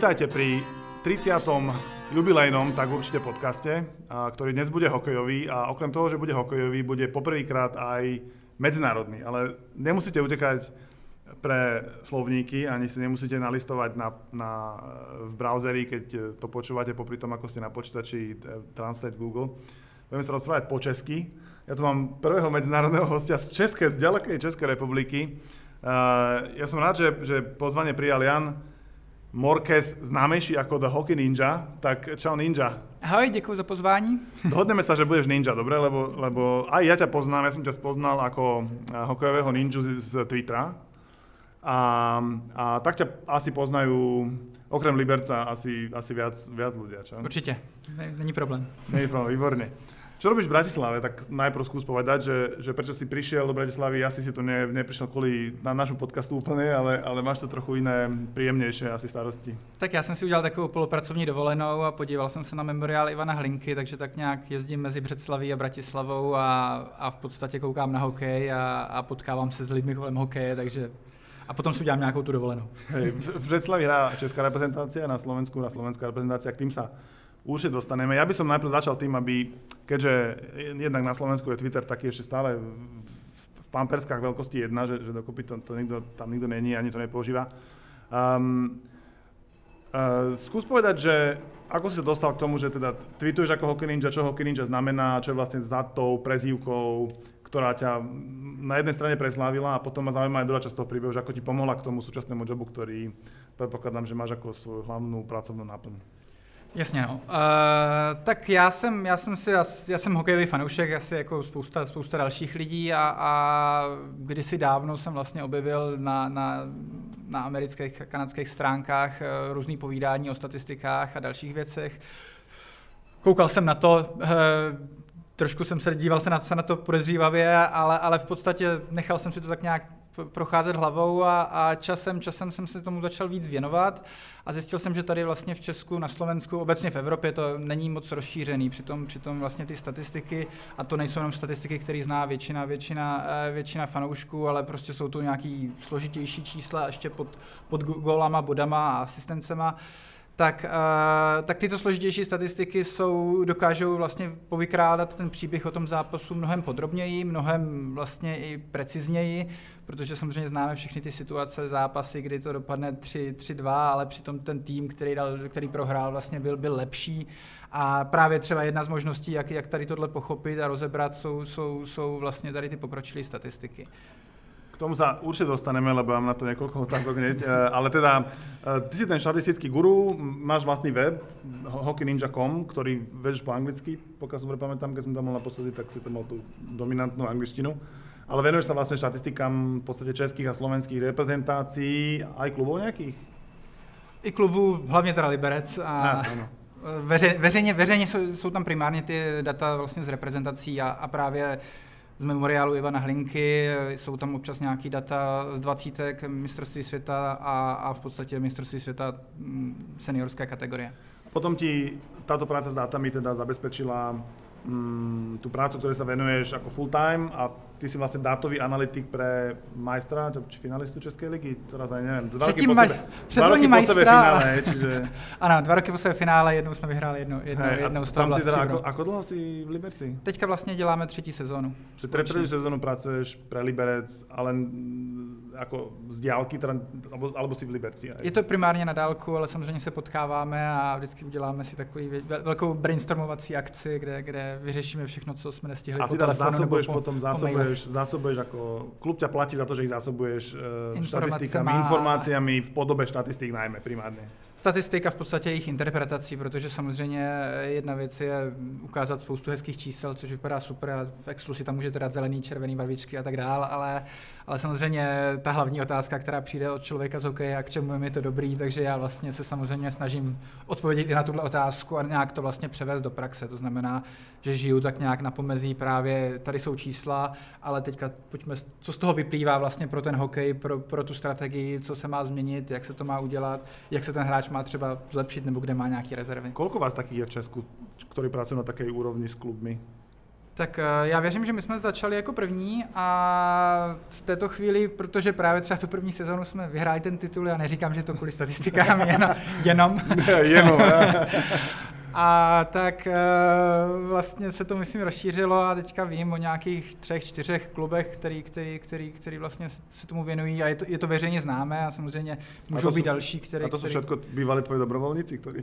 vítajte pri 30. jubilejnom, tak určite podcaste, ktorý dnes bude hokejový a okrem toho, že bude hokejový, bude poprvýkrát aj medzinárodný. Ale nemusíte utekať pre slovníky, ani si nemusíte nalistovať na, na, v browseri, keď to počúvate popri tom, ako ste na počítači e, Translate Google. Budeme sa rozprávať po česky. Ja tu mám prvého medzinárodného hostia z Českej, z ďalekej Českej republiky. Uh, ja som rád, že, že pozvanie prijal Jan Morkes, známejší ako The Hockey Ninja. Tak čau Ninja. Ahoj, děkuji za pozvání. Dohodneme sa, že budeš ninja, dobre? Lebo, lebo aj ja ťa poznám, ja som ťa spoznal ako hokejového ninju z, z Twittera. A, a tak ťa asi poznajú, okrem Liberca, asi, asi viac, viac ľudia, čo? Určitě, není problém. Není problém, výborne. Čo robíš v Bratislave? Tak najprv skús povedať, že, že prečo si prišiel do Bratislavy. Ja si si tu ne, neprišiel kvôli na našu podcastu úplne, ale, ale máš to trochu iné, príjemnejšie asi starosti. Tak já jsem si udělal takovou polopracovní dovolenou a podíval jsem se na memoriál Ivana Hlinky, takže tak nějak jezdím mezi Břeclaví a Bratislavou a, a v podstatě koukám na hokej a, a potkávám se s lidmi kolem hokeje, takže a potom si udělám nějakou tu dovolenou. Hej, v Břeclavi hrá česká reprezentácia na Slovensku, na slovenská reprezentácia, k tým sa určite dostaneme. Ja by som najprv začal tým, aby, keďže jednak na Slovensku je Twitter taký ešte stále v, pamperskách veľkosti 1, že, že dokopy to, to nikto, tam nikto není, ani to nepoužíva. Um, uh, skús povedať, že ako si sa dostal k tomu, že teda tweetuješ ako Hockey Ninja, čo Hockey Ninja znamená, čo je vlastne za tou prezývkou, ktorá ťa na jednej strane preslávila a potom ma zaujíma aj druhá časť toho príbehu, že ako ti pomohla k tomu súčasnému jobu, ktorý predpokladám, že máš ako svoju hlavnú pracovnú náplň. Jasně, no. Uh, tak já jsem, já jsem si, já jsem hokejový fanoušek, asi jako spousta, spousta dalších lidí a, a kdysi dávno jsem vlastně objevil na, na, na amerických a kanadských stránkách uh, různý povídání o statistikách a dalších věcech. Koukal jsem na to, uh, trošku jsem se díval se na, se na to podezřívavě, ale, ale v podstatě nechal jsem si to tak nějak procházet hlavou a, a časem, časem jsem se tomu začal víc věnovat a zjistil jsem, že tady vlastně v Česku, na Slovensku, obecně v Evropě to není moc rozšířený, přitom, přitom vlastně ty statistiky, a to nejsou jenom statistiky, které zná většina, většina, eh, většina fanoušků, ale prostě jsou to nějaký složitější čísla ještě pod, pod golama, bodama a asistencema, tak, uh, tak tyto složitější statistiky jsou, dokážou vlastně povykrádat ten příběh o tom zápasu mnohem podrobněji, mnohem vlastně i precizněji, protože samozřejmě známe všechny ty situace, zápasy, kdy to dopadne 3-2, ale přitom ten tým, který, dal, který prohrál, vlastně byl, byl lepší. A právě třeba jedna z možností, jak, jak tady tohle pochopit a rozebrat, jsou, jsou, jsou vlastně tady ty pokročilé statistiky tomu sa určite dostaneme, lebo mám na to niekoľko otázok hneď. Eh, ale teda, eh, ty si ten štatistický guru, máš vlastný web, hockeyninja.com, ktorý vedeš po anglicky, pokiaľ som pamätám, keď som tam mal naposledy, tak si tam mal tú dominantnú angličtinu. Ale venuješ sa vlastne štatistikám v podstate českých a slovenských reprezentácií, aj klubov nejakých? I klubu, hlavně teda Liberec. A... a ano. Veře, veřejně, veřejně jsou, jsou tam primárně ty data vlastně z reprezentací a, a právě z memoriálu Ivana Hlinky, jsou tam občas nějaký data z dvacítek mistrovství světa a, a v podstatě mistrovství světa mm, seniorské kategorie. Potom ti táto práca s dátami teda zabezpečila mm, tú prácu, ktorej sa venuješ ako full time a ty si vlastne dátový analytik pre majstra, či finalistu Českej ligy, teraz aj neviem, dva roky po sebe, dva roky po sebe finále, čiže... ano, dva roky po sebe finále, jednou jsme vyhráli, jednou, jednou, hey, jednou z toho tam si teda, ako, ako dlho si v Liberci? Teďka vlastně děláme třetí sezónu. Že třetí sezónu pracuješ pre Liberec, ale ako z diálky, teda, alebo, alebo si v Liberci? Je to primárně na dálku, ale samozřejmě se potkáváme a vždycky uděláme si takový velkou brainstormovací akci, kde, kde vyřešíme všechno, co jsme nestihli a po telefonu nebo po, potom zásobuješ zásobuješ, zásobuješ ako, klub ťa platí za to, že ich zásobuješ uh, štatistikami, informáciami v podobe štatistik najmä primárne. Statistika v podstatě jejich interpretací, protože samozřejmě jedna věc je ukázat spoustu hezkých čísel, což vypadá super a v Excelu si tam můžete dát zelený, červený barvičky a tak dál, ale, ale samozřejmě ta hlavní otázka, která přijde od člověka z hokeje a k čemu je mi to dobrý, takže já vlastně se samozřejmě snažím odpovědět i na tuhle otázku a nějak to vlastně převést do praxe. To znamená, že žiju tak nějak na pomezí právě, tady jsou čísla, ale teďka pojďme, co z toho vyplývá vlastně pro ten hokej, pro, pro tu strategii, co se má změnit, jak se to má udělat, jak se ten hráč má třeba zlepšit nebo kde má nějaké rezervy. Kolko vás takých je v Česku, ktorí pracujú na takej úrovni s klubmi? Tak eh, já věřím, že my jsme začali jako první a v této chvíli, protože právě třeba tu první sezonu jsme vyhráli ten titul, já neříkám, že to kvůli statistikám, jenom. jenom. jenom. A tak eh, vlastně se to, myslím, rozšířilo a teďka vím o nějakých třech, čtyřech klubech, který, který, který, který vlastně se tomu věnují a je to, je to veřejně známé a samozřejmě můžou a být jsou, další, které... A to jsou všetko bývali tvoji dobrovolníci, kteří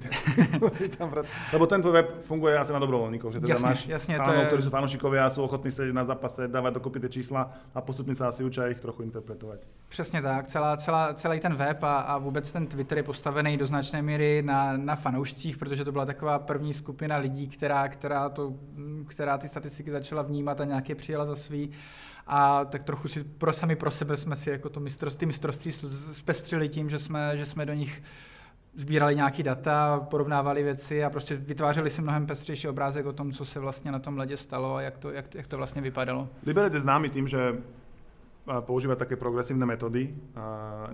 tam pracují. Lebo ten tvoj web funguje asi na dobrovolníkov, že teda jasně, máš jasně, fánov, je... ktorí sú fanúšikovia a sú ochotní sedieť na zápase, dávať dokopy ty čísla a postupně se asi učí ich trochu interpretovat. Přesně tak, celá, celá, celý ten web a, a vůbec ten Twitter je postavený do značné míry na, na fanoušcích, protože to byla taková první skupina lidí, která, která, to, která ty statistiky začala vnímat a nějaké přijela za svý. A tak trochu si pro sami pro sebe jsme si jako to mistrovství, ty mistrovství zpestřili tím, že jsme, že jsme do nich sbírali nějaký data, porovnávali věci a prostě vytvářeli si mnohem pestřejší obrázek o tom, co se vlastně na tom ledě stalo a jak to, jak, jak to vlastně vypadalo. Liberec je známý tím, že používať také progresívne metódy,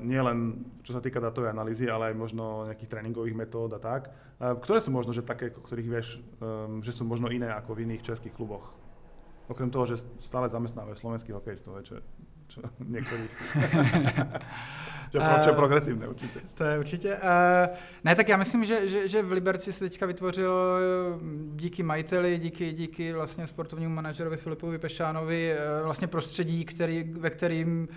nie len čo sa týka datovej analýzy, ale aj možno nejakých tréningových metód a tak, ktoré sú možno, že také, ktorých vieš, um, že sú možno iné ako v iných českých kluboch. Okrem toho, že stále zamestnávajú slovenských hokejistov, čo, čo niektorých. Čo, pro, čo je progresivné určitě. To je určitě. Uh, ne, tak já myslím, že, že, že v Liberci se teďka vytvořil díky majiteli, díky, díky vlastně sportovnímu manažerovi Filipovi Pešánovi uh, vlastně prostředí, který, ve kterým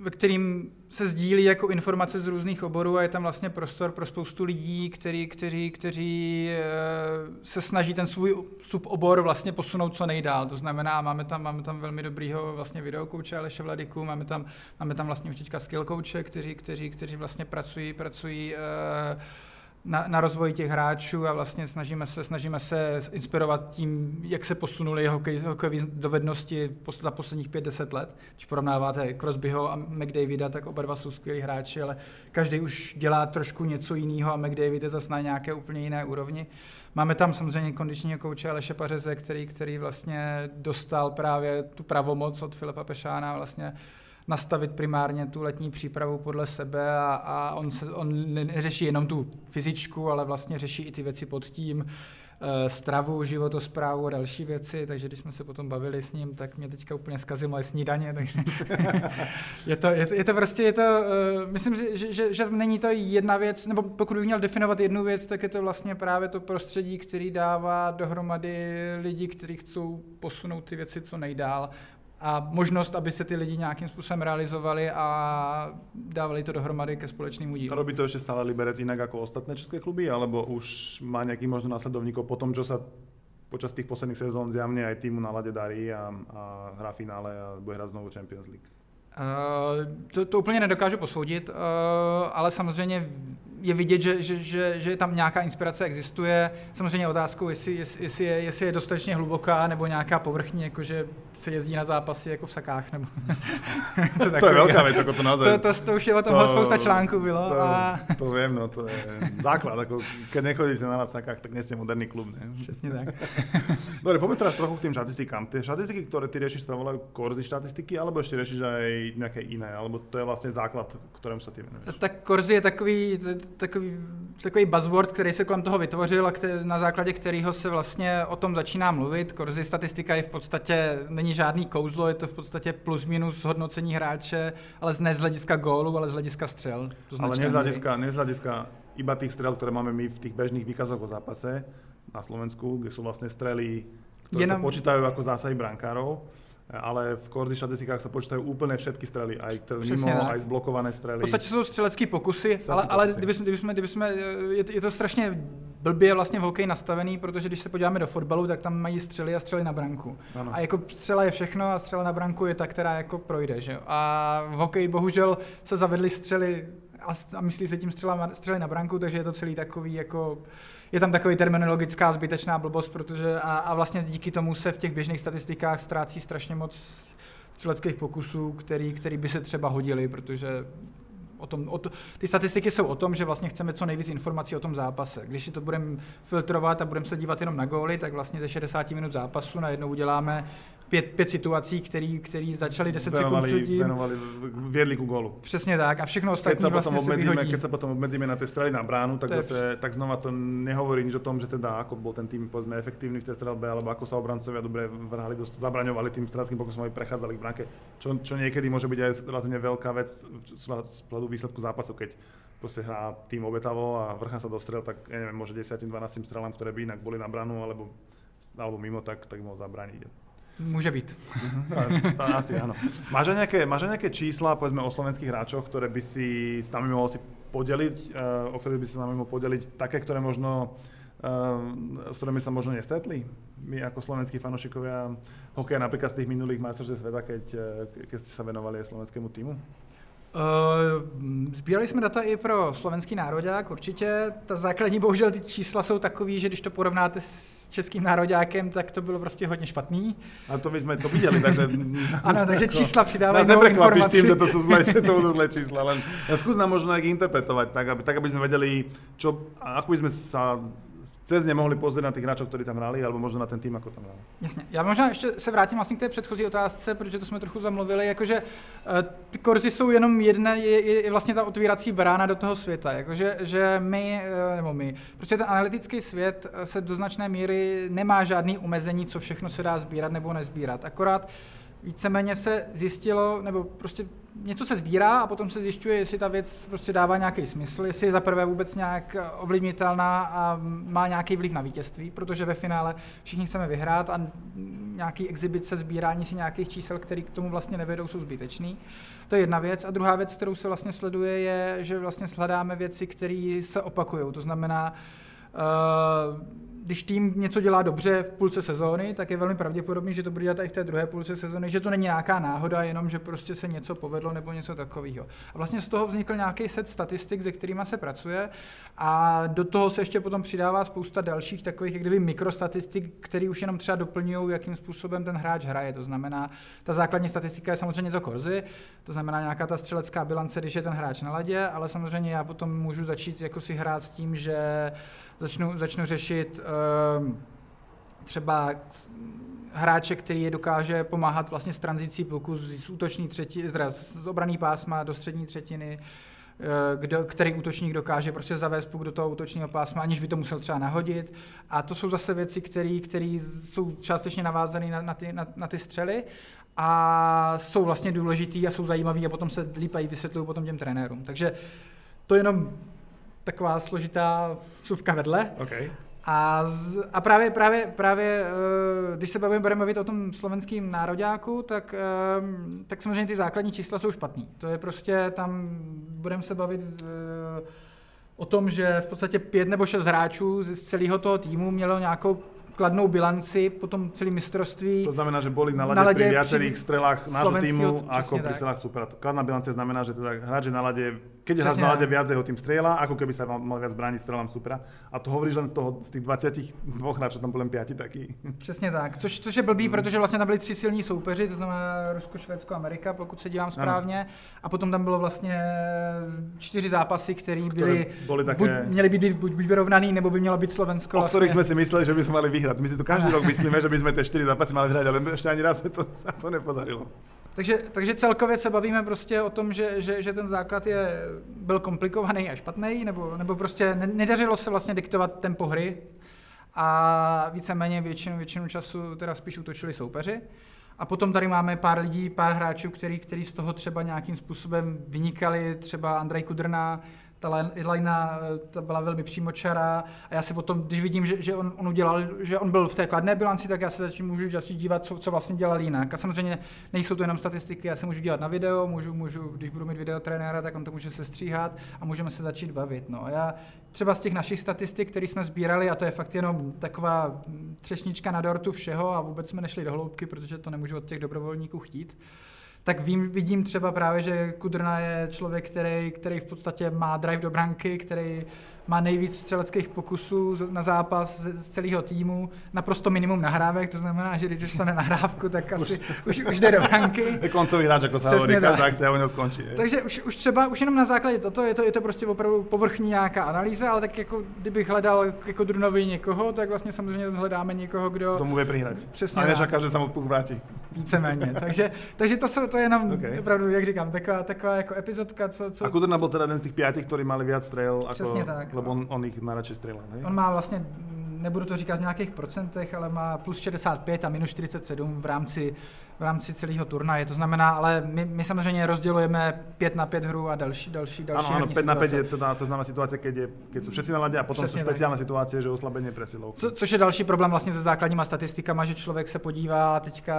ve kterým se sdílí jako informace z různých oborů a je tam vlastně prostor pro spoustu lidí, který, kteří, kteří eh, se snaží ten svůj subobor vlastně posunout co nejdál. To znamená, máme tam, máme tam velmi dobrýho vlastně videokouče Aleše Vladiku, máme tam, máme tam vlastně už teďka skill kteří, kteří, kteří vlastně pracují, pracují uh, na, na rozvoji těch hráčů a vlastně snažíme se, snažíme se inspirovat tím, jak se posunuly hokej, hokejové dovednosti za posledních 5-10 let. Když porovnáváte Crosbyho a McDavida, tak oba dva jsou skvělí hráči, ale každý už dělá trošku něco jiného a McDavid je zase na nějaké úplně jiné úrovni. Máme tam samozřejmě kondičního kouče Aleše Pařeze, který, který vlastně dostal právě tu pravomoc od Filipa Pešána vlastně nastavit primárně tu letní přípravu podle sebe a, a on, se, on neřeší jenom tu fyzičku, ale vlastně řeší i ty věci pod tím, eh, stravu, životosprávu a další věci, takže když jsme se potom bavili s ním, tak mě teďka úplně zkazil moje snídaně, takže je, to, je, to, je to prostě, je to, uh, myslím že, že, že není to jedna věc, nebo pokud bych měl definovat jednu věc, tak je to vlastně právě to prostředí, který dává dohromady lidi, kteří chcou posunout ty věci co nejdál a možnost, aby se ty lidi nějakým způsobem realizovali a dávali to dohromady ke společnému dílu. A robí to ještě stále Liberec jinak jako ostatné české kluby, alebo už má nějaký možno následovníkov po tom, čo sa počas tých posledných sezón zjavne aj týmu na lade darí a, a hrá finále a bude hrát znovu Champions League? Uh, to, to úplně nedokážu posoudit, uh, ale samozřejmě je vidět, že, že, že, že tam nějaká inspirace existuje. Samozřejmě otázkou, jestli, jestli, jestli, je, jestli je dostatečně hluboká nebo nějaká povrchní, jakože se jezdí na zápasy jako v sakách. Nebo co to je velká věc, jako to naozaj. To, to, to, už je o tom to, spousta článků bylo. To, a... to vím, no, to je základ. Jako, keď nechodíte na sakách, tak nejste moderní klub, ne? Přesně tak. Dobre, poďme teraz trochu k tým štatistikám. Tie štatistiky, ktoré ty riešiš, sa volajú korzy štatistiky, alebo ešte riešiš aj nejaké iné, alebo to je vlastně základ, ktorému sa ty venuješ? Tak korzy je takový, takový, takový buzzword, který se kolem toho vytvořil a který, na základě kterého se vlastně o tom začíná mluvit. Korzy statistika je v podstatě, není žádný kouzlo, je to v podstatě plus minus hodnocení hráče, ale ne z hlediska gólu, ale z hlediska střel. To ale ne z hlediska, ne z hlediska iba tých strel, které máme my v těch běžných výkazoch o zápase na Slovensku, kde jsou vlastně strely, které Jenom... se počítají jako zásahy brankárov ale v Korzi štatistikách se počítají úplně všetky strely, aj mimo, tak. aj zblokované strely. V podstatě jsou střelecké pokusy, ale, ale kdybychom, kdybychom, kdybychom, je, je to strašně blbě vlastně v hokeji nastavený, protože když se podíváme do fotbalu, tak tam mají střely a střely na branku. Ano. A jako střela je všechno a střela na branku je ta, která jako projde. Že? A v hokeji bohužel se zavedly střely a, a myslí se tím střela, střely na branku, takže je to celý takový jako je tam takový terminologická zbytečná blbost, protože a, a vlastně díky tomu se v těch běžných statistikách ztrácí strašně moc střeleckých pokusů, který, který by se třeba hodili, protože o tom, o to, ty statistiky jsou o tom, že vlastně chceme co nejvíc informací o tom zápase. Když si to budeme filtrovat a budeme se dívat jenom na góly, tak vlastně ze 60 minut zápasu najednou uděláme pět, pět situací, který, který začaly 10 Venovali, sekund předtím. venovali, viedli ku gólu. Přesně tak a všechno ostatní potom vlastně se obmedzíme, vyhodí. keď sa potom obmedzíme na tie strely na bránu, tak, zase, tak znova to nehovorí nič o tom, že teda ako bol ten tým povedzme efektívny v tej strelbe, alebo ako sa obrancovia dobre vrhali, dosť zabraňovali tým streleckým pokusom, aby prechádzali k bránke, čo, čo niekedy môže byť aj relatívne veľká vec z pohľadu výsledku zápasu, keď proste hrá tým obetavo a vrchá sa do strel, tak ja neviem, môže 10-12 strelám, ktoré by inak boli na bránu alebo, alebo mimo, tak, tak mohol zabrániť. Může být. No, to asi áno. Máš aj nejaké, máš aj nejaké čísla, povedzme, o slovenských hráčoch, ktoré by si s nami mohol si podeliť, uh, o ktorých by si s nami mohol podeliť, také, ktoré možno, uh, s ktorými sa možno nestretli? My ako slovenskí fanúšikovia hokeja napríklad z tých minulých majstrovstiev sveta, keď, eh, keď ste sa venovali slovenskému týmu? Uh, sbírali jsme data i pro slovenský nároďák, určitě. Ta základní, bohužel, ty čísla jsou takový, že když to porovnáte s českým nároďákem, tak to bylo prostě hodně špatný. A to my sme to videli, takže... Ano, takže čísla přidávají novou informaci. tým, že to sú zlé, že to sú zlé čísla, len ja skús nám možno nejak interpretovať, tak aby, tak aby sme vedeli, čo, ako by sme sa cez ne mohli pozrieť na tých hráčov, ktorí tam hrali, alebo možno na ten tým, ako tam hrali. Jasně. Já možná ještě se vrátím vlastně k té předchozí otázce, protože to jsme trochu zamluvili, jakože eh, ty korzy jsou jenom jedna, je, je, vlastně ta otvírací brána do toho světa, jakože že my, eh, nebo my, prostě ten analytický svět eh, se do značné míry nemá žádný omezení, co všechno se dá sbírat nebo nezbírat. Akorát víceméně se zjistilo, nebo prostě něco se sbírá a potom se zjišťuje, jestli ta věc prostě dává nějaký smysl, jestli je za prvé vůbec nějak ovlivnitelná a má nějaký vliv na vítězství, protože ve finále všichni chceme vyhrát a nějaký exibice, sbírání si nějakých čísel, které k tomu vlastně nevedou, jsou zbytečný. To je jedna věc. A druhá věc, kterou se vlastně sleduje, je, že vlastně sledáme věci, které se opakují. To znamená, uh, když tým něco dělá dobře v půlce sezóny, tak je velmi pravděpodobný, že to bude dělat i v té druhé půlce sezóny, že to není nějaká náhoda, jenom že prostě se něco povedlo nebo něco takového. A vlastně z toho vznikl nějaký set statistik, se kterými se pracuje a do toho se ještě potom přidává spousta dalších takových, jak kdyby mikrostatistik, které už jenom třeba doplňují, jakým způsobem ten hráč hraje. To znamená, ta základní statistika je samozřejmě to korzy, to znamená nějaká ta střelecká bilance, když je ten hráč na ladě, ale samozřejmě já potom můžu začít jako si hrát s tím, že začnu, začnu řešit uh, třeba hráče, který je dokáže pomáhat vlastně s tranzicí puku z, z útoční teda z obraný pásma do střední třetiny, kdo, který útočník dokáže prostě zavést puk do toho útočního pásma, aniž by to musel třeba nahodit. A to jsou zase věci, které jsou částečně navázané na, na, ty, na, na ty střely a jsou vlastně důležitý a jsou zajímavý a potom se lípají vysvětlují potom těm trenérům. Takže to je jenom taková složitá vsuvka vedle. Okay. A, z, a právě, právě, právě, když se bavíme, budeme bavit o tom slovenském nároďáku, tak, tak samozřejmě ty základní čísla jsou špatný. To je prostě, tam budeme se bavit o tom, že v podstatě pět nebo šest hráčů z celého toho týmu mělo nějakou kladnou bilanci po tom celém mistrovství. To znamená, že boli na lade, na lade pri viacerých strelách nášho týmu ako pri strelách super. Kladná bilancia znamená, že teda hráč je na lade, keď hráč na lade viac, ho tým strieľa, ako keby sa mal viac brániť strelám supera. A to hovoríš len z, toho, z těch 22 hráčů, tam byli pěti taky. Přesně tak, což, což je blbý, hmm. protože vlastně tam byli tři silní soupeři, to znamená Rusko, Švédsko, Amerika, pokud se dívám správně. Ano. A potom tam bylo vlastně čtyři zápasy, které byly, byly také... buď, měly být buď, buď vyrovnaný, nebo by mělo být Slovensko. O vlastně. kterých jsme si mysleli, že bychom mali vyhrát. My si to každý rok myslíme, že by jsme ty čtyři zápasy mali vyhrát, ale ještě ani raz se to, to nepodarilo. Takže, takže celkově se bavíme prostě o tom, že, že, že ten základ je, byl komplikovaný a špatný, nebo, nebo prostě nedařilo se vlastně diktovat tempo hry a víceméně většinu, většinu času teda spíš útočili soupeři. A potom tady máme pár lidí, pár hráčů, který, který z toho třeba nějakým způsobem vynikali, třeba Andrej Kudrna, ta lajna ta byla velmi přímočará a já se potom, když vidím, že, že on, on udělal, že on byl v té kladné bilanci, tak já se začnu můžu začít dívat, co, co vlastně dělal jinak. A samozřejmě nejsou to jenom statistiky, já se můžu dívat na video, můžu, můžu když budu mít video trenéra, tak on to může se stříhat a můžeme se začít bavit. No. A já třeba z těch našich statistik, které jsme sbírali, a to je fakt jenom taková třešnička na dortu všeho a vůbec jsme nešli do hloubky, protože to nemůžu od těch dobrovolníků chtít, tak vím, vidím třeba právě, že Kudrna je člověk, který, který v podstatě má drive do branky, který má nejvíc střeleckých pokusů na zápas z celého týmu, naprosto minimum nahrávek, to znamená, že když dostane nahrávku, tak asi už, už, už jde do branky. Je koncový hráč, jako se hovorí, každá akce a skončí. Je. Takže už, už, třeba, už jenom na základě toto, je to, je to prostě opravdu povrchní nějaká analýza, ale tak jako kdybych hledal jako Drunovi někoho, tak vlastně samozřejmě hledáme někoho, kdo... Tomu bude přihrát. Přesně. A nečaká, že se mu puk vrátí. Víceméně. takže, takže to, jsou, to je jenom okay. opravdu, jak říkám, taková, taková jako epizodka, co... co a Kudrna byl teda jeden z těch pěti, který mali víc strel, jako, tak. Lebo on, on jich najradši střelil. On má vlastně nebudu to říkat v nějakých procentech, ale má plus 65 a minus 47 v rámci v rámci celého turnaje. To znamená, ale my, my samozřejmě rozdělujeme 5 na 5 hru a další, další, další Ano, ano 5 na 5 je to, to znamená situace, keď, je, keď jsou všetci na ladě a potom Přesně jsou speciální situace, že oslabení presilovky. Co, což je další problém vlastně se základníma statistikama, že člověk se podívá, teďka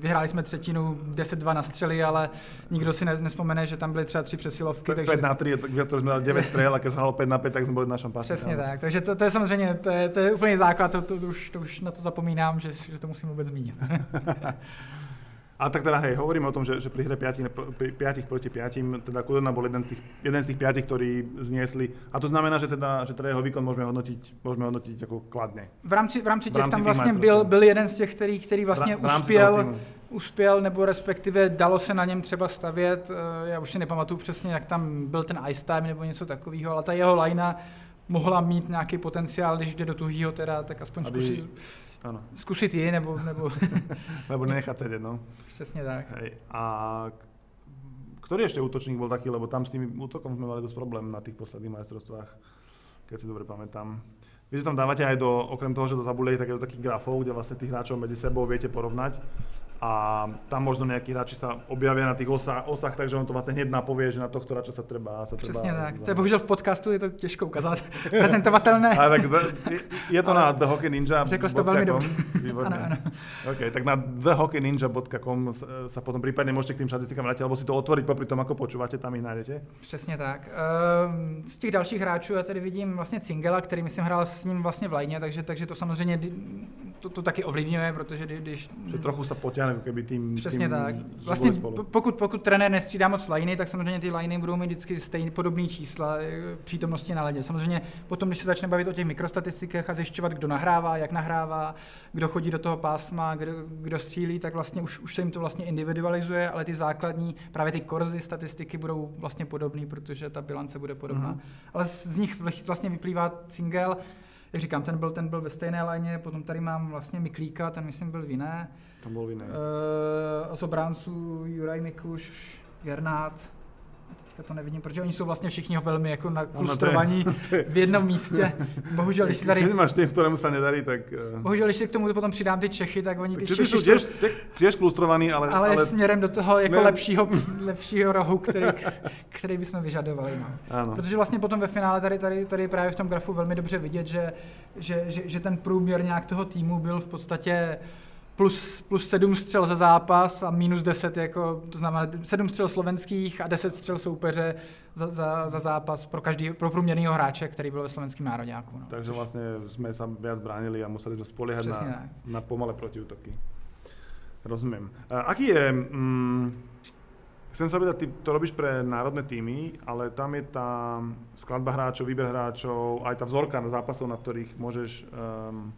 vyhráli jsme třetinu 10-2 na střely, ale nikdo si nespomene, že tam byly třeba tři přesilovky. 5 takže... na 3, tak to jsme 9 střel a když se 5 na 5, tak jsme byli na pásu. Přesně tak, takže to, to, je samozřejmě, to je, to je úplně základ, to, to, to, už, to už na to zapomínám, že, že to musím vůbec zmínit. A tak teda hej, hovoríme o tom, že, že pri hre 5, 5 proti 5, teda Kudrna bol jeden z tých, jeden z tých 5, ktorí zniesli. A to znamená, že teda, že teda jeho výkon môžeme hodnotiť, môžeme hodnotiť jako kladně. V rámci, v rámci těch v rámci tam vlastně byl, byl jeden z těch, který, který vlastně v uspěl, uspěl, nebo respektive dalo se na něm třeba stavět. Eh, já už si nepamatuju přesně, jak tam byl ten ice time nebo něco takového, ale ta jeho lajna mohla mít nějaký potenciál, když jde do tuhýho teda, tak aspoň Aby... zkusit ano. Zkusit ji, nebo... Nebo, nebo nenechat sedět, no. Přesně tak. Hej. A který ještě útočník byl taký, lebo tam s tím útokom jsme mali dost problém na těch posledních majstrovstvách, keď si dobře pamätám. Vy tam dávate aj do, okrem toho, že do tabule je do takých grafov, kde vlastně tých hráčov mezi sebou viete porovnať a tam možno nejakí hráči sa objavia na tých osách, osách, takže on to vlastně hned napovie, že na tohto hráča sa treba, sa treba Přesně tak. To je bohužel v podcastu je to těžko ukázat. Prezentovatelné. Ale tak je, je to Ale na thehockeyninja. Řekl jsi to velmi dobře. Výborně. Ano, ano. OK, tak na thehockeyninja.com sa potom prípadne môžete k tým štatistikám vrátit, alebo si to otvoriť popri tom, ako počúvate, tam ich nájdete. Přesně tak. Ehm, z těch dalších hráčů já tady vidím vlastně Cingela, který myslím hrál s ním vlastně v lajně, takže, takže to samozřejmě to, to taky ovlivňuje, protože když... Že trochu se potěhne jako keby tým... Přesně tým, tak. Vlastně pokud, pokud trenér nestřídá moc liny, tak samozřejmě ty liny budou mít vždycky stejný podobný čísla eh, přítomnosti na ledě. Samozřejmě potom, když se začne bavit o těch mikrostatistikách a zjišťovat, kdo nahrává, jak nahrává, kdo chodí do toho pásma, kdo, kdo střílí, tak vlastně už, už se jim to vlastně individualizuje, ale ty základní, právě ty korzy statistiky budou vlastně podobné, protože ta bilance bude podobná. Mm-hmm. Ale z nich vlastně vyplývá single, jak říkám, ten byl, ten byl ve stejné léně, potom tady mám vlastně Miklíka, ten myslím byl v jiné. Tam byl v jiné. Uh, a z obránců Juraj Mikuš, Gernát, teďka to nevidím, protože oni jsou vlastně všichni velmi jako naklustrovaní no, v jednom místě. Bohužel, když si tady... Když máš tým, kterému se nedarí, tak... Uh... Bohužel, když si k tomu potom přidám ty Čechy, tak oni ty Čechy jsou těž, těž klustrovaný, ale, ale... Ale směrem do toho jako lepšího, lepšího rohu, který, který bychom vyžadovali. No. Ano. Protože vlastně potom ve finále tady, tady, tady právě v tom grafu velmi dobře vidět, že, že, že, že ten průměr nějak toho týmu byl v podstatě plus, plus 7 střel za zápas a minus 10, jako, to znamená 7 střel slovenských a 10 střel soupeře za, za, za zápas pro, každý, pro průměrného hráče, který byl ve slovenském národňáku. No. Takže vlastně jsme se víc bránili a museli jsme spolíhat na, na pomalé protiútoky. Rozumím. A aký je, mm, chcem sa ty to robíš pre národné týmy, ale tam je tá skladba hráčov, výber hráčov, aj tá vzorka zápasov, na ktorých môžeš um,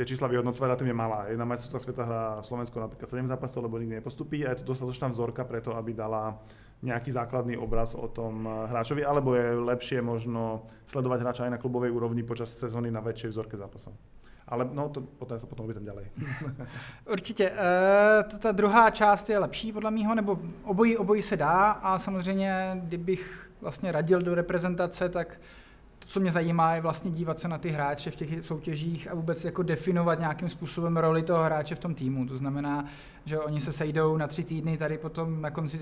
tie čísla vyhodnocovať relatívne malá. Jedna majstrovstvá sveta hrá Slovensko napríklad 7 zápasov, lebo nikdy nepostupí a je to dostatočná vzorka preto, aby dala nejaký základný obraz o tom hráčovi, alebo je lepšie možno sledovať hráča aj na klubovej úrovni počas sezóny na väčšej vzorke zápasov. Ale no, to potom se potom uvidím ďalej. Určitě. E, ta druhá část je lepší podle mého, nebo obojí, obojí se dá a samozřejmě, kdybych vlastně radil do reprezentace, tak co mě zajímá, je vlastně dívat se na ty hráče v těch soutěžích a vůbec jako definovat nějakým způsobem roli toho hráče v tom týmu. To znamená, že oni se sejdou na tři týdny tady potom na konci,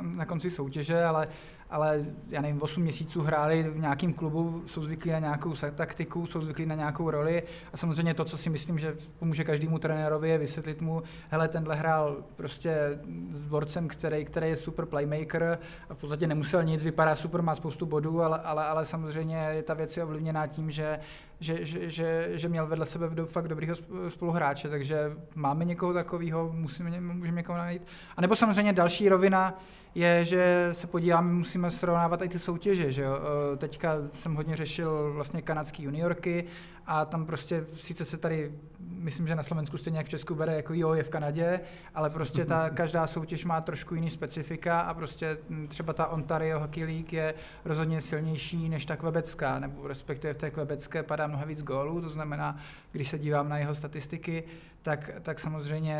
na, konci soutěže, ale, ale já nevím, 8 měsíců hráli v nějakém klubu, jsou zvyklí na nějakou taktiku, jsou zvyklí na nějakou roli a samozřejmě to, co si myslím, že pomůže každému trenérovi, je vysvětlit mu, hele, tenhle hrál prostě s borcem, který, který je super playmaker a v podstatě nemusel nic, vypadá super, má spoustu bodů, ale, ale, ale samozřejmě ta věc je ovlivněná tím, že, že, že, že, že měl vedle sebe fakt dobrýho spoluhráče, takže máme někoho takového, musíme, můžeme někoho najít. A nebo samozřejmě další rovina, je, že se podíváme, musíme srovnávat i ty soutěže. Že jo? E, teďka jsem hodně řešil vlastně kanadský juniorky a tam prostě, sice se tady, myslím, že na Slovensku stejně jak v Česku bere jako jo, je v Kanadě, ale prostě ta každá soutěž má trošku jiný specifika a prostě třeba ta Ontario Hockey League je rozhodně silnější než ta kvebecká, nebo respektive v té kvebecké padá mnohem víc gólů, to znamená, když se dívám na jeho statistiky, tak, tak samozřejmě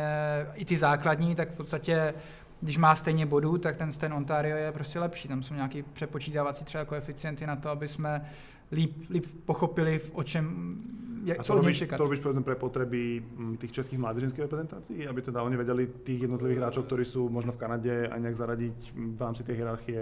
i ty základní, tak v podstatě když má stejně bodů, tak ten, ten Ontario je prostě lepší. Tam jsou nějaké přepočítávací třeba koeficienty na to, aby jsme líp, líp pochopili, o čem jak, a to robíš, to robíš povedzme pre potreby mm, tých českých mládežnických reprezentácií, aby teda oni vedeli tých jednotlivých hráčov, ktorí sú možno v Kanade a nejak zaradiť v rámci tej hierarchie,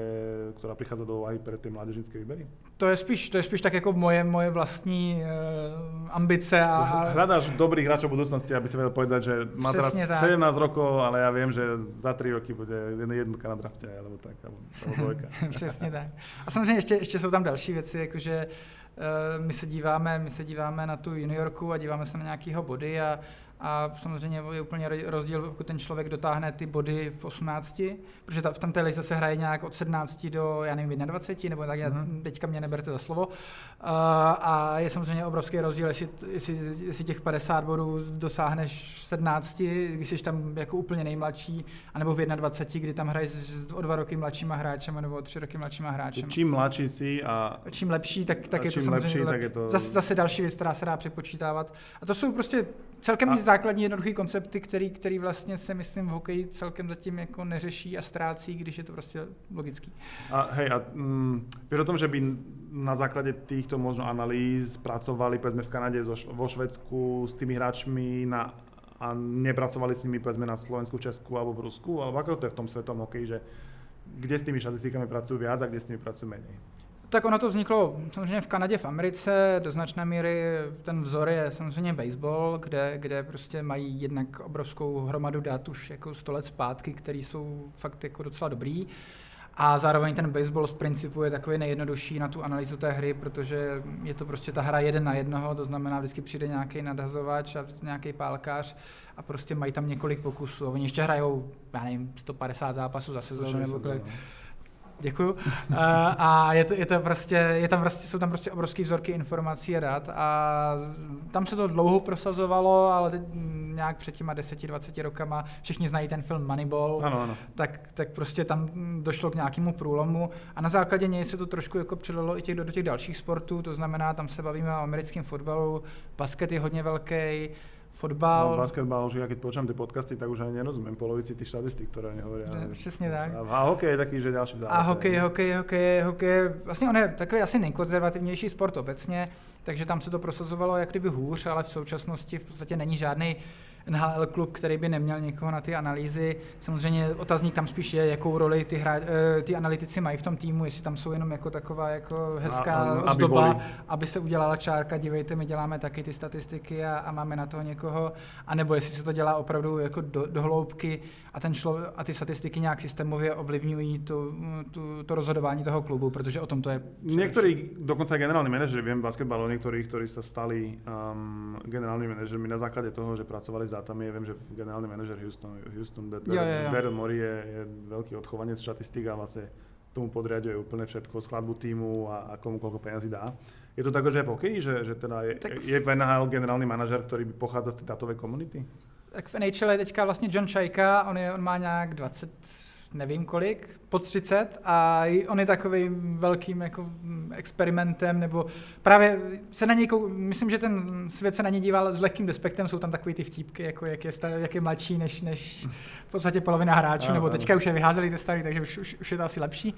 ktorá prichádza do úvahy pre tie mládežnické výbery? To je spíš, to je spíš tak jako moje, moje vlastní uh, ambice. A... Hľadáš dobrých hráčov v budúcnosti, aby si vedel povedať, že má teraz 17 tak. rokov, ale ja viem, že za 3 roky bude jednotka na drafte, alebo tak, alebo, alebo dvojka. Přesně tak. A samozřejmě ještě, ještě jsou tam další věci, jakože Eh, my se díváme, my se díváme na tu juniorku a díváme se na nějakého body a, a samozřejmě je úplně rozdíl, pokud ten člověk dotáhne ty body v 18, protože ta, v tam té lize se hraje nějak od 17 do, já nevím, 21, nebo tak, já, mm. teďka mě neberte za slovo. Uh, a je samozřejmě obrovský rozdíl, jestli, jestli, jestli těch 50 bodů dosáhneš v 17, když jsi tam jako úplně nejmladší, anebo v 21, kdy tam hraješ o dva roky mladšíma hráčema nebo o tři roky mladšíma hráčema. Čím mladší si a... Čím lepší, tak, tak je to samozřejmě lepší, lep... tak je to... Zase, zase další věc, která se dá přepočítávat. A to jsou prostě celkem a... základní jednoduché koncepty, který, který vlastně se myslím v hokeji celkem zatím jako neřeší a ztrácí, když je to prostě logický. A hej, a mm, vieš o tom, že by na základe týchto možno analýz pracovali povedzme v Kanade, vo Švedsku s tými hráčmi na, a nepracovali s nimi povedzme na Slovensku, Česku alebo v Rusku, alebo ako to je v tom svetom hokeji, že kde s tými štatistikami pracujú viac a kde s nimi pracujú menej? Tak ono to vzniklo samozřejmě v Kanadě, v Americe, do značné míry ten vzor je samozřejmě baseball, kde, kde prostě mají jednak obrovskou hromadu dat už jako 100 let zpátky, které jsou fakt jako docela dobrý. A zároveň ten baseball z principu je takový nejjednodušší na tu analýzu té hry, protože je to prostě ta hra jeden na jednoho, to znamená vždycky přijde nějaký nadhazovač a nějaký pálkař a prostě mají tam několik pokusů. Oni ještě hrajou, já nevím, 150 zápasů za sezónu nebo kolik. No. Děkuju. a je to, je to prostě, je tam prostě, jsou tam prostě obrovské vzorky informací a dat a tam se to dlouho prosazovalo, ale teď nějak před těma 10-20 rokama, všichni znají ten film Moneyball, ano, ano. Tak, tak prostě tam došlo k nějakému průlomu a na základě něj se to trošku jako přelilo i těch, do, do těch dalších sportů, to znamená, tam se bavíme o americkém fotbalu, basket je hodně velký, fotbal. No, basketbal, ja keď počúvam tie podcasty, tak už ani nerozumiem polovici tých štatistik, ktoré oni hovoria. No, přesně tak. A, a hokej je taký, že ďalší A hokej, hokej, hokej, hokej, vlastně on je takový asi nejkonzervativnější sport obecně, takže tam se to prosazovalo jak kdyby hůř, ale v současnosti v podstatě není žádný NHL klub, který by neměl někoho na ty analýzy. Samozřejmě otazník tam spíš je, jakou roli ty, hra, eh, ty analytici mají v tom týmu, jestli tam jsou jenom jako taková jako hezká a, a, ozdoba, aby, aby se udělala čárka, dívejte, my děláme taky ty statistiky a, a máme na toho někoho, anebo jestli se to dělá opravdu jako do, do hloubky a, ten člo, a ty statistiky nějak systémově ovlivňují tu, tu, to rozhodování toho klubu, protože o tom to je. Některý, dokonce generální manažer, vím basketbalu, některých, kteří se stali um, generálnymi manažermi na základě toho, že pracovali s dátami. Ja viem, že generálny manažer Houston, Houston Daryl Morey je, je veľký odchovanec štatistik a vlastne tomu podriaduje úplne všetko, skladbu týmu a, a komu koľko peniazy dá. Je to tak, že je v hokeji, že, že teda je, tak... je v NHL generálny manažer, ktorý pochádza z té datové komunity? Tak v NHL je teďka vlastně John Čajka, on, je, on má nějak 20, nevím kolik, po 30 a on je takovým velkým jako experimentem, nebo právě se na něj, myslím, že ten svět se na něj díval s lehkým despektem, jsou tam takový ty vtípky, jako jak je, star, jak je mladší než, než v podstatě polovina hráčů, nebo teďka už je vyházeli ty starý, takže už, už, už je to asi lepší.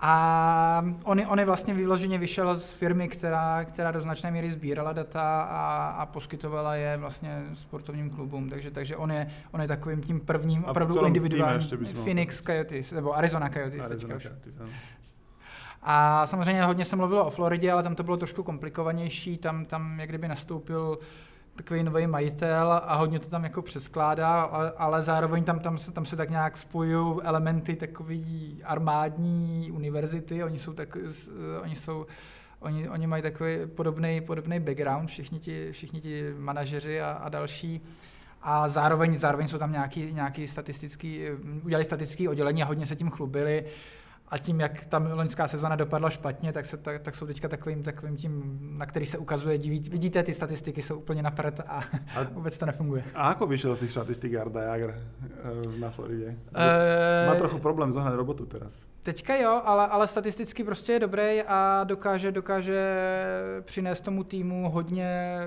A on, on je vlastně vyloženě vyšel z firmy, která, která do značné míry sbírala data a, a poskytovala je vlastně sportovním klubům, takže, takže on, je, on je takovým tím prvním a opravdu individuálním Phoenix Coyotes, nebo Arizona Coyotes Arizona teďka Coyotes, už. A samozřejmě hodně se mluvilo o Floridě, ale tam to bylo trošku komplikovanější, tam, tam jak kdyby nastoupil takový nový majitel a hodně to tam jako přeskládá, ale, ale zároveň tam, tam, se, tam se tak nějak spojují elementy takový armádní univerzity, oni jsou tak, oni jsou oni, oni mají takový podobný, podobný background, všichni ti, všichni ti manažeři a, a další. A zároveň, zároveň jsou tam nějaký, nějaký statistický, udělali statistické oddělení a hodně se tím chlubili. A tím, jak tam loňská sezona dopadla špatně, tak, se, tak, tak jsou teďka takovým, takovým tím, na který se ukazuje, diví, vidíte, ty statistiky jsou úplně na prd a, a vůbec to nefunguje. A ako vyšel z těch statistik Arda Jager eh, na Floridě? Uh, Má trochu problém zohnat robotu teraz. Teďka jo, ale, ale statisticky prostě je dobrý a dokáže, dokáže přinést tomu týmu hodně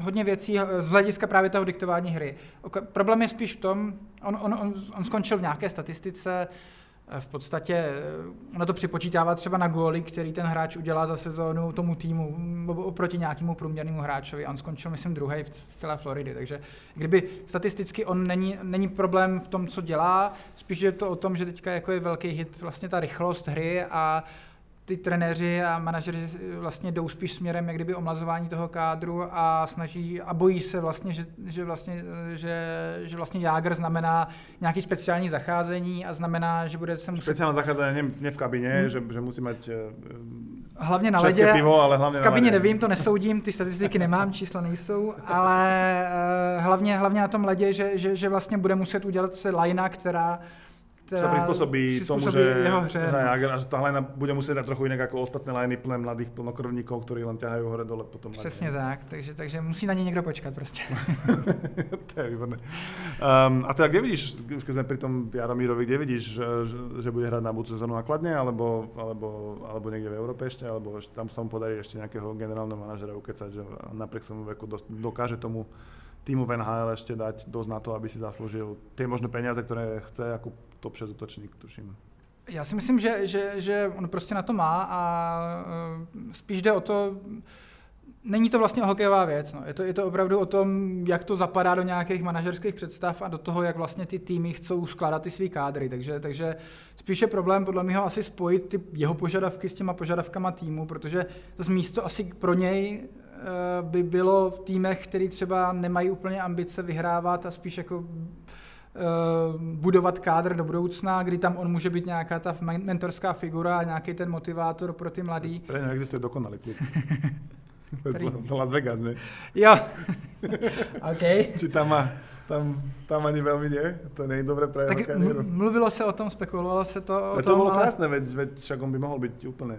hodně věcí z hlediska právě toho diktování hry. Problém je spíš v tom, on, on, on, on skončil v nějaké statistice, Eh, v podstatě eh, ono to připočítává třeba na góly, který ten hráč udělá za sezónu tomu týmu oproti nějakému průměrnému hráčovi. On skončil, myslím, druhý v celé Floridy. Takže kdyby statisticky on není, není problém v tom, co dělá, spíš je to o tom, že teďka jako je velký hit vlastně ta rychlost hry a ty trenéři a manažeři vlastně jdou spíš směrem jak kdyby omlazování toho kádru a snaží a bojí se vlastně, že, že vlastně, že, že vlastně Jágr znamená nějaký speciální zacházení a znamená, že bude se muset... Speciální zacházení ne, v kabině, hmm. že, že musí mít eh, hlavně na ledě. Pivo, ale hlavně v kabině nevím, to nesoudím, ty statistiky nemám, čísla nejsou, ale uh, hlavně, hlavně na tom ledě, že, že, že vlastně bude muset udělat se lajna, která sa prispôsobí, tomu, že jeho hře, hraje no. Jager a že line bude musieť dať trochu inak ako ostatné liney plné mladých plnokrvníkov, ktorí len ťahajú hore dole potom. Přesně line. tak, takže, takže musí na ně někdo počkat prostě. to je výborné. Um, a teda kde vidíš, už keď sme pri tom Jaromírovi, kde vidíš, že, že, bude hrať na budúcu sezónu nakladne, alebo, alebo, alebo niekde v Európe ešte, alebo tam sa mu podarí ešte nejakého generálneho manažera ukecať, že napriek svojmu veku dokáže tomu týmu NHL ešte dať dosť na to, aby si zaslúžil tie možné peniaze, ktoré chce ako top 6 útočník, tuším. Já si myslím, že, že, že on prostě na to má a uh, spíš jde o to, není to vlastně hokejová věc. No. Je, to, je to opravdu o tom, jak to zapadá do nějakých manažerských představ a do toho, jak vlastně ty týmy chcou skládat ty svý kádry. Takže, takže spíše problém podle mě asi spojit ty jeho požadavky s těma požadavkama týmu, protože z místo asi pro něj Eh, by bylo v týmech, který třeba nemají úplně ambice vyhrávat a spíš jako eh, budovat kádr do budoucna, kdy tam on může být nějaká ta mentorská figura a nějaký ten motivátor pro ty mladý. Pre ně existuje dokonalý klub. Las Vegas, ne? Jo. OK. Či tam má, tam, tam ani velmi ne? To není dobré pro jeho kariéru. Mluvilo se o tom, spekulovalo se to o tom, to bylo ale... krásné, veď, veď však on by mohl být úplně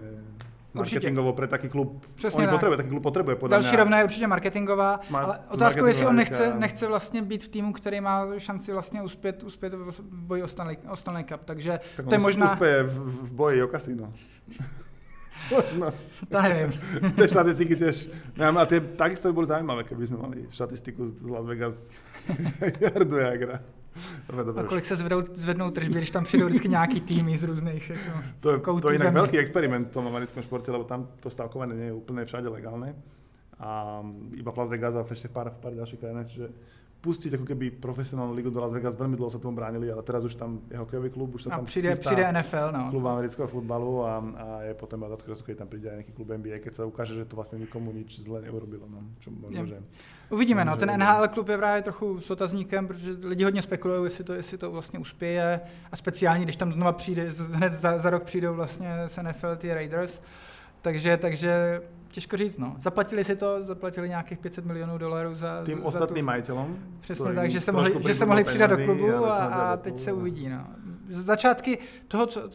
marketingovo pre taký klub. Přesně on potřebuje, taký klub potřebuje podle Další rovna je určitě marketingová, Mar- ale otázka je, jestli on nechce, nechce vlastně být v týmu, který má šanci vlastně uspět, uspět v boji o Stanley, o Stanley Cup, takže tak to je možná... uspěje v, v boji o kasino. Možno. To nevím. Tie štatistiky tiež, neviem, a tie takisto by boli zaujímavé, keby sme mali štatistiku z Las Vegas Jardu Jagra. Dobre, dobre, a kolik se zvedou, zvednou tržby, když tam přijdou vždycky nějaký týmy z různých jako, To je, to je inak země. veľký experiment v tom americkom športe, lebo tam to stavkovanie nie je úplne všade legálne. A iba v Las Vegas a ešte v pár, v pár ďalších krajinách, čiže pustiť ako keby profesionálnu ligu do Las Vegas. Veľmi dlho sa tomu bránili, ale teraz už tam je hokejový klub, už sa a tam přijde, přijde NFL, no. klub amerického futbalu a, a je potom dodatkovo, keď tam príde aj nejaký klub NBA, keď sa ukáže, že to vlastne nikomu nič zle neurobilo. No, čo možno, že, Uvidíme, no. Ten NHL klub je právě trochu s otazníkem, protože lidi hodně spekulují, jestli to, jestli to vlastně uspěje. A speciálně, když tam znova přijde, hned za, za rok přijdou vlastně z NFL ty Raiders. Takže, takže těžko říct, no. Zaplatili si to, zaplatili nějakých 500 milionů dolarů za Tým za ostatním majitelům. Přesně tak, že se mohli, že se mohli přidat do klubu a, a teď se uvidí, no. Začátky toho, co,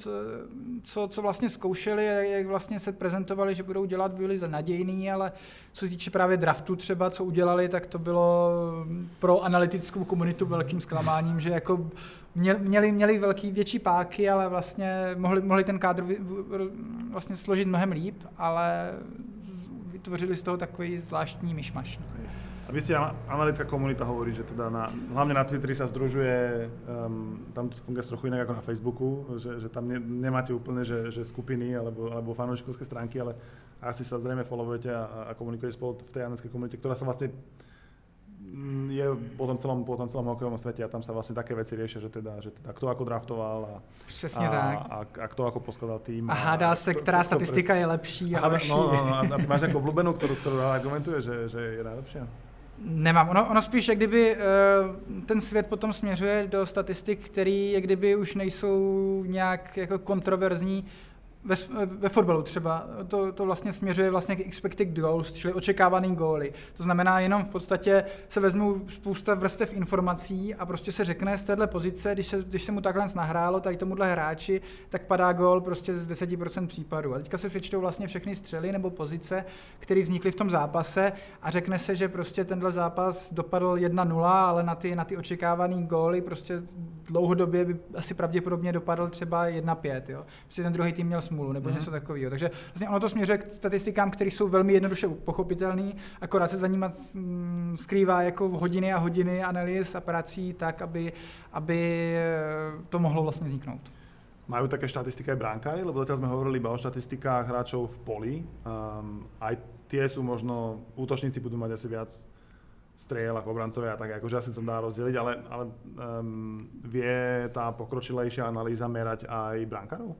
co, co, vlastně zkoušeli, jak vlastně se prezentovali, že budou dělat, byli za nadějný, ale co se týče právě draftu třeba, co udělali, tak to bylo pro analytickou komunitu velkým zklamáním, že jako měli, měli velký, větší páky, ale vlastně mohli, mohli ten kádr vlastně složit mnohem líp, ale vytvořili z toho takový zvláštní myšmaš. A vy si analytická komunita hovorí, že teda na, hlavne na Twitteri sa združuje, um, tam to funguje trochu inak ako na Facebooku, že, že tam ne, nemáte úplne, že, že skupiny alebo, alebo fanúšikovské stránky, ale asi sa zrejme followujete a, a komunikujete spolu v tej analytickej komunite, ktorá sa vlastne Mm, je po tom celom, po tom celom hokejovom svete a tam sa vlastne také veci riešia, že teda, že teda kto ako draftoval a, Přesně a, tak. A, a, kto ako poskladal tým. A hádá se, která statistika to, je lepší a, a horší. No, no, no, a ty máš jako obľúbenú, ktorú, ktorú argumentuje, že, že je najlepšia? Nemám. Ono, ono spíš, jak kdyby uh, ten svět potom směřuje do statistik, které jak kdyby už nejsou nějak jako kontroverzní, ve, ve fotbalu třeba to, to vlastně směřuje vlastně k expected goals, čili očekávaný góly. To znamená jenom v podstatě se vezmou spousta vrstev informací a prostě se řekne z téhle pozice, když se, když se mu takhle nahrálo tady tomuhle hráči, tak padá gól prostě z 10% případů. A teďka se sečtou vlastně všechny střely nebo pozice, které vznikly v tom zápase a řekne se, že prostě tenhle zápas dopadl 1-0, ale na ty, na ty očekávaný góly prostě dlouhodobě by asi pravděpodobně dopadl třeba 1-5. Jo. Prostě ten druhý tým měl smůlu nebo mm-hmm. něco takového. Takže vlastně ono to směřuje k statistikám, které jsou velmi jednoduše pochopitelné, akorát se za nimi skrývá jako hodiny a hodiny analýz a prací tak, aby, aby to mohlo vlastně vzniknout. Majú také štatistiky aj bránkári? Lebo zatiaľ sme hovorili iba o štatistikách hráčov v poli. Um, aj tie sú možno, útočníci budú mať asi viac striel ako obrancovia, tak akože asi to dá rozdeliť, ale, ale um, vie tá pokročilejšia analýza merať aj brankárov?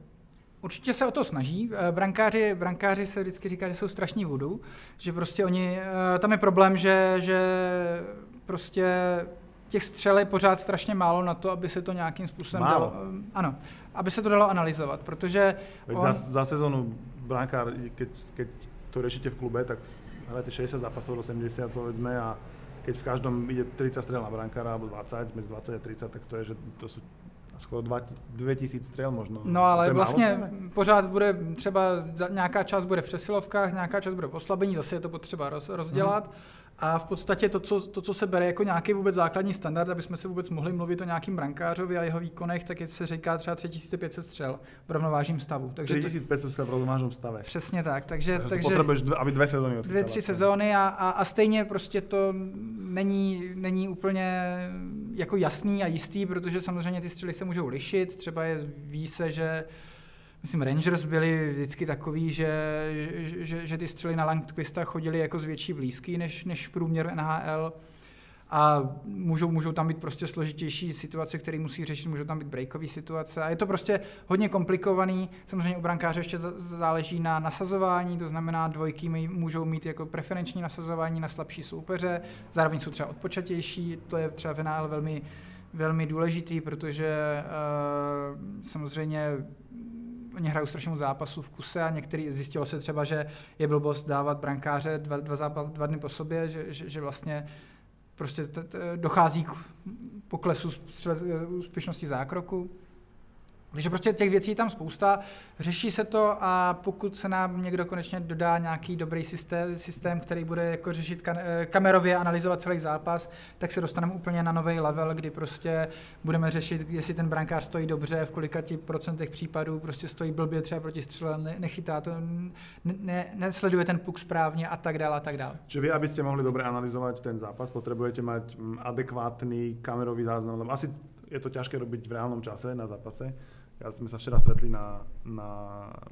Určitě se o to snaží. Eh, brankáři, brankáři se vždycky říká, že jsou strašní vodu, že prostě oni, eh, tam je problém, že, že prostě těch střel je pořád strašně málo na to, aby se to nějakým způsobem málo. dalo. Eh, ano, aby se to dalo analyzovat, protože... On... Za, za sezónu brankár, keď, keď to řešíte v klube, tak hrajete 60 zápasov do 70 povedzme a keď v každom ide 30 strel na brankára alebo 20, medzi 20 a 30, tak to je, že to sú skoro 2000 střel možno. No ale vlastně málo, pořád bude třeba nějaká část bude v přesilovkách, nějaká část bude v oslabení, zase je to potřeba roz, rozdělat. Hmm. A v podstatě to co, to, co se bere jako nějaký vůbec základní standard, aby jsme si vůbec mohli mluvit o nějakým brankářovi a jeho výkonech, tak je se říká třeba 3500 střel v rovnovážním stavu. Takže 3500 střel v rovnovážném stave. Přesně tak. Takže, takže, takže potřebuješ, dvě, aby dvě sezóny odchytala. Dvě, tři sezóny a, a, a, stejně prostě to není, není úplně jako jasný a jistý, protože samozřejmě ty střely se můžou lišit. Třeba je, ví se, že myslím, Rangers byli vždycky takový, že, že, že, že ty střely na Langquista chodili jako z větší blízký než, než průměr NHL a můžou, můžou tam být prostě složitější situace, které musí řešit, můžou tam být breakové situace. A je to prostě hodně komplikovaný. Samozřejmě u brankáře ještě záleží na nasazování, to znamená dvojky můžou mít jako preferenční nasazování na slabší soupeře, zároveň jsou třeba odpočatější, to je třeba v NHL velmi, velmi důležitý, protože uh, samozřejmě oni hrajou strašně moc zápasů v kuse a některý, zjistilo se třeba, že je blbost dávat brankáře dva, dva, zápas, dva dny po sobě, že, že, že vlastně prostě t, t, dochází k poklesu úspěšnosti zákroku. Takže prostě těch věcí je tam spousta, řeší se to a pokud se nám někdo konečně dodá nějaký dobrý systém, systém který bude jako řešit eh, kamerově, analyzovat celý zápas, tak se dostaneme úplně na nový level, kdy prostě budeme řešit, jestli ten brankář stojí dobře, v kolika ti procentech případů prostě stojí blbě třeba proti střele, ne, nechytá to, ne, nesleduje ten puk správně a tak dále a tak dále. Čiže vy, abyste mohli dobře analyzovat ten zápas, potřebujete mít mm, adekvátní kamerový záznam, asi je to těžké robiť v reálnom čase na zápase, ja sme sa včera stretli na, na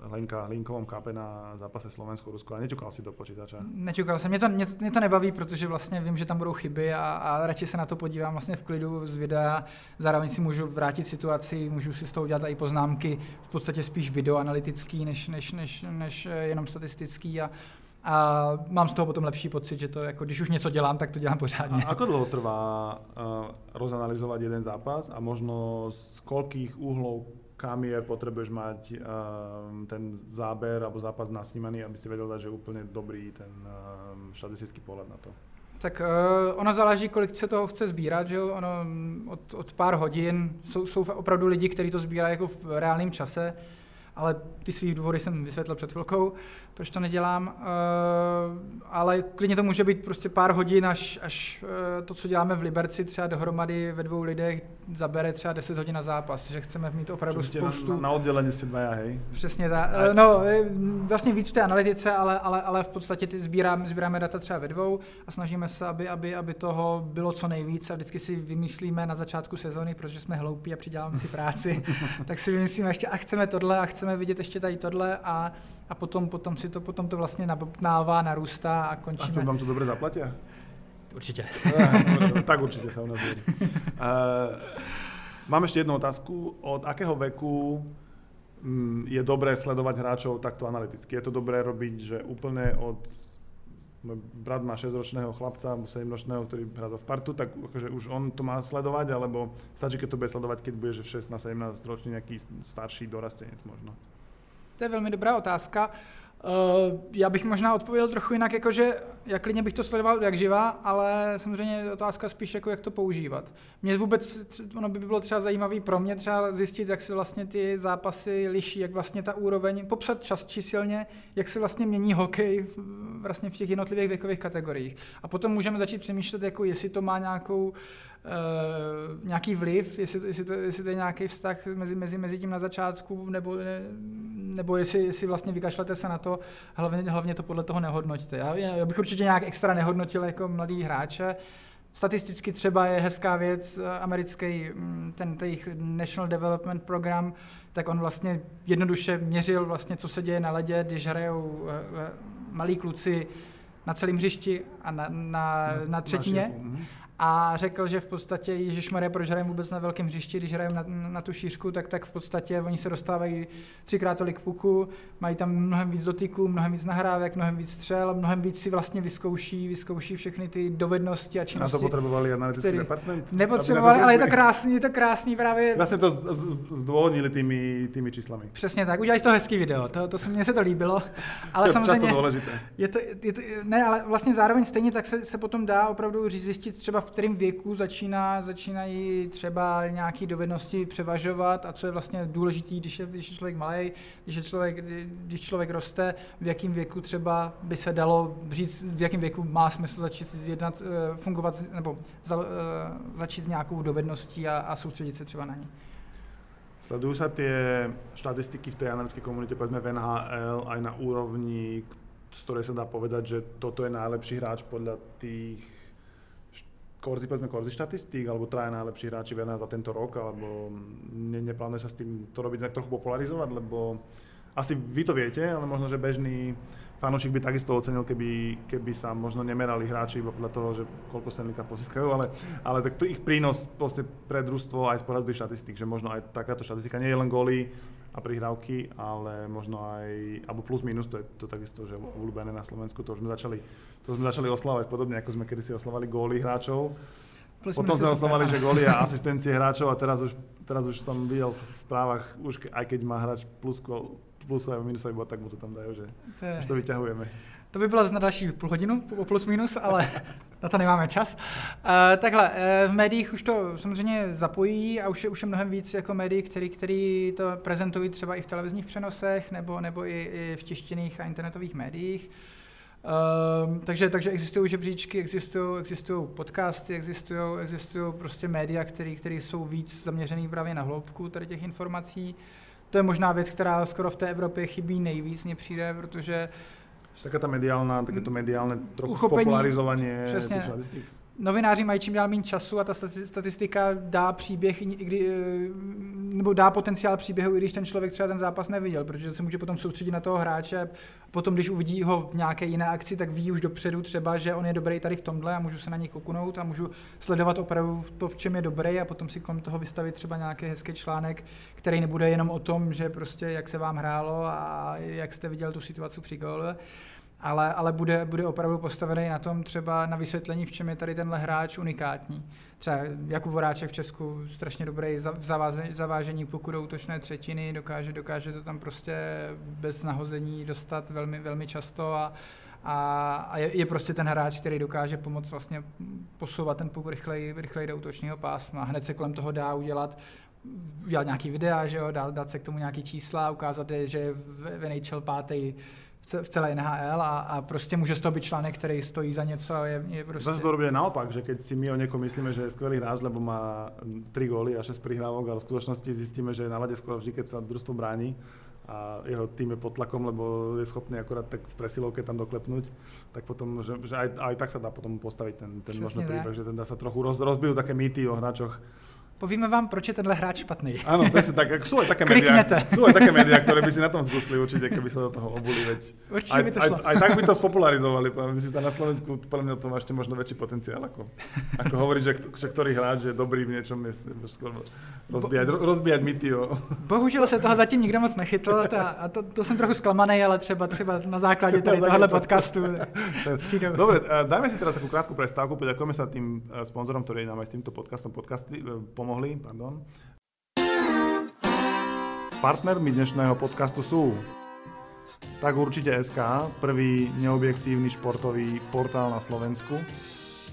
Hlinka, Hlinkovom kape na zápase Slovensko-Rusko a neťukal si do počítača. Neťukal jsem, mě to, mě, mě to nebaví, protože vlastně vím, že tam budou chyby a, a radši se na to podívám vlastně v klidu z videa, zároveň si můžu vrátit situaci, můžu si z toho udělat i poznámky, v podstatě spíš videoanalytický, než, než, než, než jenom statistický a, a mám z toho potom lepší pocit, že to jako, když už něco dělám, tak to dělám pořádně. A ako dlouho trvá uh, rozanalizovat jeden zápas a možno z koľkých úhlov kamier potrebuješ mať um, ten záber alebo zápas nasnímaný, aby si vedel dať, že úplně dobrý ten um, štatistický pohled na to. Tak uh, ono záleží, kolik se toho chce sbírat, že jo? Ono od, od pár hodin jsou, jsou opravdu lidi, kteří to sbírají jako v reálném čase, ale ty svý důvody jsem vysvětlil před chvilkou proč to nedělám, uh, ale klidně to může být prostě pár hodin, až, až uh, to, co děláme v Liberci třeba dohromady ve dvou lidech, zabere třeba 10 hodin na zápas, že chceme mít opravdu Přesně spoustu... Na, na oddělení si dva, hej? Přesně tak. Uh, no, vlastně víc v té analytice, ale, ale, ale v podstatě ty sbíráme, sbíráme data třeba ve dvou a snažíme se, aby, aby, aby toho bylo co nejvíc a vždycky si vymyslíme na začátku sezóny, protože jsme hloupí a přiděláme si práci, tak si vymyslíme ještě a chceme tohle a chceme vidět ještě tady tohle a, a potom, potom si to potom to vlastně nabobtnává, narůstá a končíme. Aspoň vám to dobře zaplatí? Určitě. tak určitě se u nás uh, Mám ještě jednu otázku. Od akého veku mm, je dobré sledovat hráčov takto analyticky? Je to dobré robiť, že úplně od môj brat má 6-ročného chlapca, 7-ročného, ktorý hrá za Spartu, tak akože už on to má sledovať, alebo stačí, keď to bude sledovať, keď budeš 16-17 ročný nejaký starší dorastenec možno? To je velmi dobrá otázka. Uh, já bych možná odpověděl trochu jinak, jakože jak klidně bych to sledoval jak živá, ale samozřejmě je otázka spíš jako jak to používat. Mě vůbec, ono by bylo třeba zajímavé pro mě třeba zjistit, jak se vlastně ty zápasy liší, jak vlastně ta úroveň, popsat čas číselně, jak se vlastně mění hokej v, vlastně v těch jednotlivých věkových kategoriích. A potom můžeme začít přemýšlet, jako jestli to má nějakou Uh, nějaký vliv, jestli, jestli, to, jestli to je nějaký vztah mezi, mezi, mezi tím na začátku, nebo, ne, nebo jestli, jestli vlastně vykašlete se na to, hlavně, hlavně to podle toho nehodnotíte. Já, já bych určitě nějak extra nehodnotil jako mladý hráče. Statisticky třeba je hezká věc, eh, americký, mm, ten jejich National Development Program, tak on vlastně jednoduše měřil vlastně, co se děje na ledě, když hrajou eh, malí kluci na celém hřišti a na, na, na třetině. A řekl, že v podstatě Ježíš Maria, proč hrajeme vůbec na velkém hřišti, když hrajeme na, na, tu šířku, tak, tak v podstatě oni se dostávají třikrát tolik puku, mají tam mnohem víc dotyků, mnohem víc nahrávek, mnohem víc střel, mnohem víc si vlastně vyzkouší, vyzkouší všechny ty dovednosti a činnosti. Na to potřebovali analytický který... department? Nepotřebovali, ale je to krásný, je to krásný právě. Vlastně to zdůvodnili tými, tými číslami. Přesně tak, udělali to hezký video, to, to se, mně se to líbilo. Ale to samozřejmě, důležité. Je to, je to, ne, ale vlastně zároveň stejně tak se, se potom dá opravdu zjistit třeba v kterém věku začíná, začínají třeba nějaké dovednosti převažovat a co je vlastně důležité, když je, když je člověk malý, když, je člověk, když člověk roste, v jakém věku třeba by se dalo říct, v jakém věku má smysl začít jednat, eh, fungovat nebo za, eh, začít s nějakou dovedností a, a soustředit se třeba na ní. Sledujú sa tie štatistiky v tej analytickej komunite, povedzme v NHL, aj na úrovni, z ktorej sa dá povedať, že toto je najlepší hráč podľa tých korzy, povedzme, korzy štatistík, alebo traja najlepší hráči v za tento rok, alebo ne, neplánuje sa s tým to robiť tak trochu popularizovať, lebo asi vy to viete, ale možno, že bežný fanúšik by takisto ocenil, keby, keby sa možno nemerali hráči iba podľa toho, že koľko Stanley Cup ale, ale tak ich prínos pre družstvo aj z pohľadu štatistik, že možno aj takáto štatistika nie je len góly, a prihrávky, ale možno aj, alebo plus minus, to je to takisto, že obľúbené na Slovensku, to už sme začali, to sme začali oslavať podobne, ako sme kedysi oslavali góly hráčov. Plus Potom sme oslavali, že góly a asistencie hráčov a teraz už, teraz už som videl v správach, už aj keď má hráč plus, plus a minusový bod, tak mu to tam dajú, že to je... už to vyťahujeme. To by byla na další půl hodinu, plus minus, ale na to nemáme čas. Uh, takhle, uh, v médiích už to samozřejmě zapojí a už je, už je mnohem víc jako médií, který, který to prezentují třeba i v televizních přenosech nebo, nebo i, i v tištěných a internetových médiích. Uh, takže, takže existují žebříčky, existují, existují podcasty, existují, existují prostě média, které jsou víc zaměřený právě na hloubku tady těch informací. To je možná věc, která skoro v té Evropě chybí nejvíc, mně přijde, protože Taká ta mediálna, také to mediálne trochu Uchopení, spopularizovanie těch Novináři mají čím dál méně času a ta statistika dá příběh, kdy, eh, nebo dá potenciál příběhu, i když ten člověk třeba ten zápas neviděl, protože se může potom soustředit na toho hráče. Potom, když uvidí ho v nějaké jiné akci, tak ví už dopředu třeba, že on je dobrý tady v tomhle a můžu se na něj kouknout a můžu sledovat opravdu to, v čem je dobrý a potom si kolem toho vystavit třeba nějaký hezký článek, který nebude jenom o tom, že prostě jak se vám hrálo a jak jste viděl tu situaci při gole, ale, ale bude, bude opravdu postavený na tom třeba na vysvětlení, v čem je tady tenhle hráč unikátní. Třeba Jakub Voráček v Česku strašně dobrý v zavážení, pokud do útočné třetiny, dokáže, dokáže to tam prostě bez nahození dostat velmi, velmi často a, a, a je, je, prostě ten hráč, který dokáže pomoct vlastně posouvat ten puk rychleji, rychleji do útočního pásma. Hned se kolem toho dá udělat udělat nějaký videa, že jo, dát, dát se k tomu nějaký čísla, ukázat že je v NHL pátý v celé NHL a, a prostě může z toho být článek, který stojí za něco a je, je prostě... Zase to robí naopak, že keď si my o někom myslíme, že je skvělý hráč, lebo má 3 góly a 6 prihrávok, ale v skutečnosti zjistíme, že je na lade skoro vždy, keď sa družstvo bráni a jeho tým je pod tlakom, lebo je schopný akorát tak v presilovke tam doklepnúť, tak potom, že, že aj, aj tak sa dá potom postaviť ten, ten možno príbeh, že ten dá sa trochu roz, rozbijú také mýty o hráčoch, Povíme vám, proč je tenhle hráč špatný. Áno, presne tak. Sú aj také médiá, sú aj také médiá, ktoré by si na tom zgusli určite, keby sa do toho obuli. Veď. Určite aj, by to šlo. Aj, aj, tak by to spopularizovali. By si sa na Slovensku, podľa mňa to má ešte možno väčší potenciál. Ako, ako hovoriť, že, že ktorý hráč je dobrý v niečom, je skoro rozbíjať, Bo, rozbíjať myty. Jo. Bohužel se toho zatím nikdo moc nechytl ta, a to, to jsem trochu zklamaný, ale třeba, třeba na základě tady tohohle podcastu přijdou. Dobre, dajme si teraz takú krátku prestávku, poďakujeme sa tým eh, sponzorom, ktorí nám aj s týmto podcastom podcasty, eh, pomohli. Pardon. Partnermi dnešného podcastu sú tak určite SK, prvý neobjektívny športový portál na Slovensku,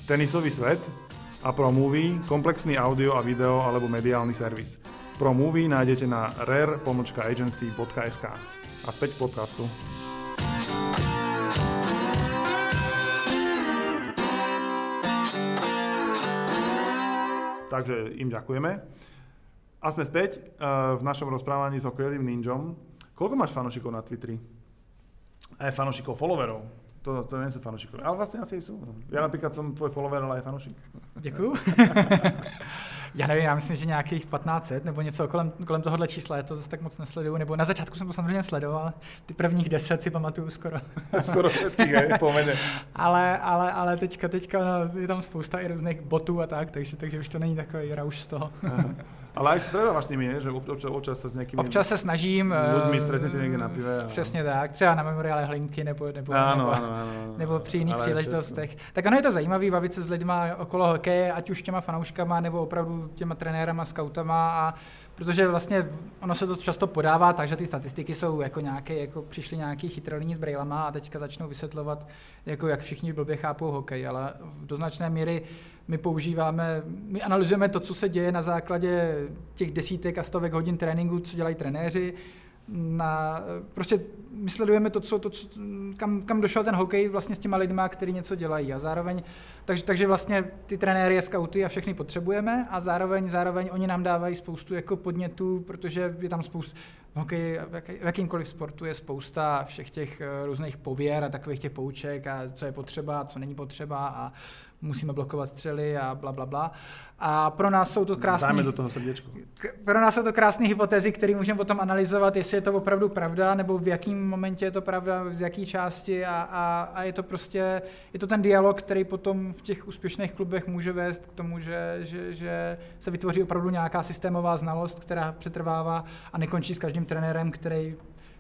tenisový svet a Pro Movie, komplexný audio a video alebo mediálny servis. Pro Movie nájdete na rare-agency.sk. A späť podcastu. Takže im ďakujeme. A sme späť uh, v našom rozprávaní s hokejovým ninjom. Koľko máš fanúšikov na Twitteri? Aj fanúšikov, followerov. To, to nie sú fanúšikovia. Ale vlastne asi sú. Ja napríklad som tvoj follower, ale aj fanúšik. Děkuju. já nevím, já myslím, že nějakých 1500 nebo něco kolem, kolem tohohle čísla, já to zase tak moc nesleduju, nebo na začátku jsem to samozřejmě sledoval, ty prvních 10 si pamatuju skoro. Skoro všetkých, hej, pomene. ale, ale, ale teďka, teďka no, je tam spousta i různých botů a tak, takže, takže už to není takový rauš z toho. Ale aj stretávaš s nimi, že občas, občas sa s nejakými Občas se snažím. ľuďmi eh, stretnete niekde na pive. A... Přesně tak, třeba na memoriále Hlinky nebo, nebo, Áno, nebo, áno, áno. nebo při jiných příležitostech. Tak ono je to zajímavé bavit se s lidma okolo hokeje, ať už těma fanouškama nebo opravdu těma trenérama, skautama a protože vlastně ono se to často podává tak, že ty statistiky jsou jako nějaké, jako přišli nějaký chytrolíní s brejlama a teďka začnou vysvětlovat, jako jak všichni blbě chápou hokej, ale do značné míry my používáme, my analyzujeme to, co se děje na základě těch desítek a stovek hodin tréninku, co dělají trenéři, na, prostě my sledujeme to, co, to co, kam, kam došel ten hokej vlastně s těma lidma, kteří něco dělají. A zároveň, takže, takže vlastně ty trenéry a skauty a všechny potřebujeme a zároveň, zároveň oni nám dávají spoustu jako podnětů, protože je tam spoustu, v hokeji, v jakýmkoliv sportu je spousta všech těch eh, různých pověr a takových těch pouček a co je potřeba, co není potřeba a musíme blokovat střely a bla, bla, bla. A pro nás jsou to krásné. Dáme do toho srdiečko. Pro nás jsou to krásné hypotézy, které můžeme potom analyzovat, jestli je to opravdu pravda, nebo v jakém momentě je to pravda, z jaké části a, a, a, je to prostě, je to ten dialog, který potom v těch úspěšných klubech může vést k tomu, že, že, že se vytvoří opravdu nějaká systémová znalost, která přetrvává a nekončí s každým trenérem, který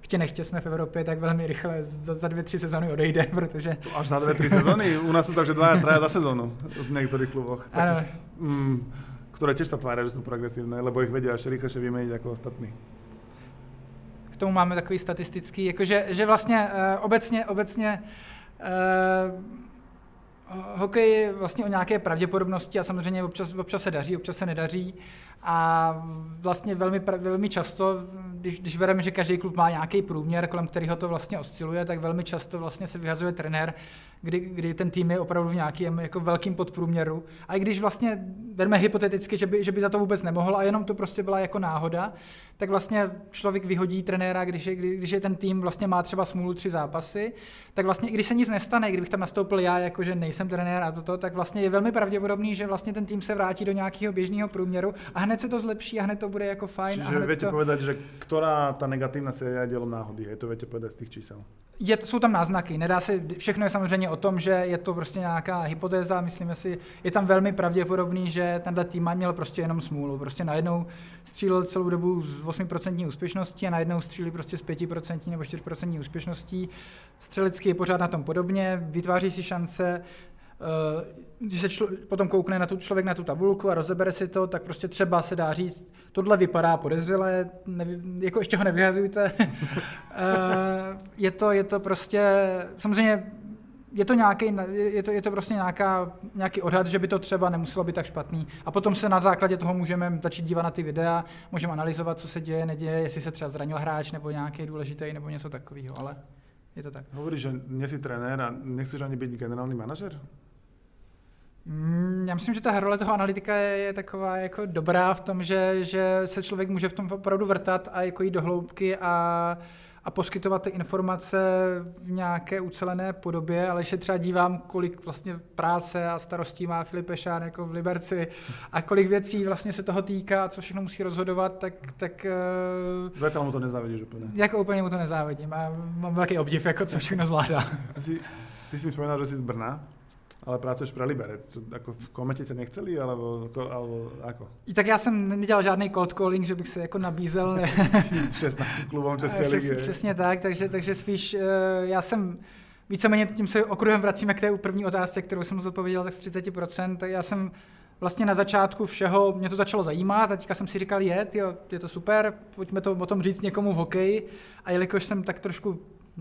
chtě nechtě jsme v Evropě, tak velmi rychle za, za dvě, tři sezóny odejde, protože... To až za dvě, tři sezóny? U nás jsou takže dva, traja za sezónu v některých kluboch. Ano. Mm, ktoré tiež sa tvária, že sú progresívne, lebo ich vedia ešte rýchlejšie vymeniť ako ostatní. K tomu máme takový statistický, jakože že vlastně uh, obecně, obecně uh, hokej je vlastně o nějaké pravděpodobnosti a samozřejmě občas, občas se daří, občas se nedaří a vlastně velmi, velmi často, když, když bereme, že každý klub má nějaký průměr, kolem kterého to vlastně osciluje, tak velmi často vlastně se vyhazuje trenér, kdy, kdy ten tým je opravdu v nějakém jako velkým podprůměru. A i když vlastně bereme hypoteticky, že by, že by za to vůbec nemohl a jenom to prostě byla jako náhoda, tak vlastně člověk vyhodí trenéra, když je, když je ten tým vlastně má třeba smůlu tři zápasy, tak vlastně i když se nic nestane, kdybych tam nastoupil já, jako že nejsem trenér a toto, tak vlastně je velmi pravděpodobný, že vlastně ten tým se vrátí do nějakého běžného průměru a hned se to zlepší a hned to bude jako fajn. Čiže a viete to... povedať, že ktorá ta negativní série je dělom náhody, je to viete povedať z těch čísel? Je, jsou tam náznaky, nedá se, všechno je samozřejmě o tom, že je to prostě nějaká hypotéza, myslíme si, je tam velmi pravděpodobný, že tenhle tým měl prostě jenom smůlu, prostě najednou střílel celou dobu s 8% úspěšností a najednou střílí prostě s 5% nebo 4% úspěšností, střelecky je pořád na tom podobně, vytváří si šance, Eh, když se člo, potom koukne na tu, člověk na tu tabulku a rozebere si to, tak prostě třeba se dá říct, tohle vypadá podezřele, nevy, jako ještě ho nevyhazujte. Eh, je, to, je to prostě, samozřejmě je to, nějaký, je to, je to prostě nějaká, nějaký odhad, že by to třeba nemuselo být tak špatný. A potom se na základě toho můžeme začít dívat na ty videa, můžeme analyzovat, co se děje, neděje, jestli se třeba zranil hráč nebo nějaký důležitý nebo něco takového, ale je to tak. Hovoríš, že nie si trenér a nechceš ani být generální manažer? Mm, já myslím, že ta role toho analytika je, je taková jako dobrá v tom, že, že se člověk může v tom opravdu vrtat a jako jít do hloubky a, a poskytovat ty informace v nějaké ucelené podobě, ale když se třeba dívám, kolik vlastně práce a starostí má Filip Pešán jako v Liberci a kolik věcí vlastně se toho týká, co všechno musí rozhodovat, tak... tak eh, Zatiaľ mu to nezávidíš úplně. Jako úplně mu to nezávidím a mám velký obdiv, jako co všechno zvládá. ty jsi mi vzpomínal, že jsi z Brna. Ale pracuješ pro Liberec. Co, jako v komete tě nechceli, alebo, alebo ako? I tak já jsem nedělal žádný cold calling, že bych se jako nabízel. 16 klubům České ligy. Přesně tak, takže, takže spíš uh, já jsem víceméně tím se okruhem vracíme k té první otázce, kterou jsem zodpověděl tak z 30%. Tak já jsem vlastně na začátku všeho, mě to začalo zajímat a teďka jsem si říkal, je, tyjo, je to super, pojďme to o tom říct někomu v hokeji. A jelikož jsem tak trošku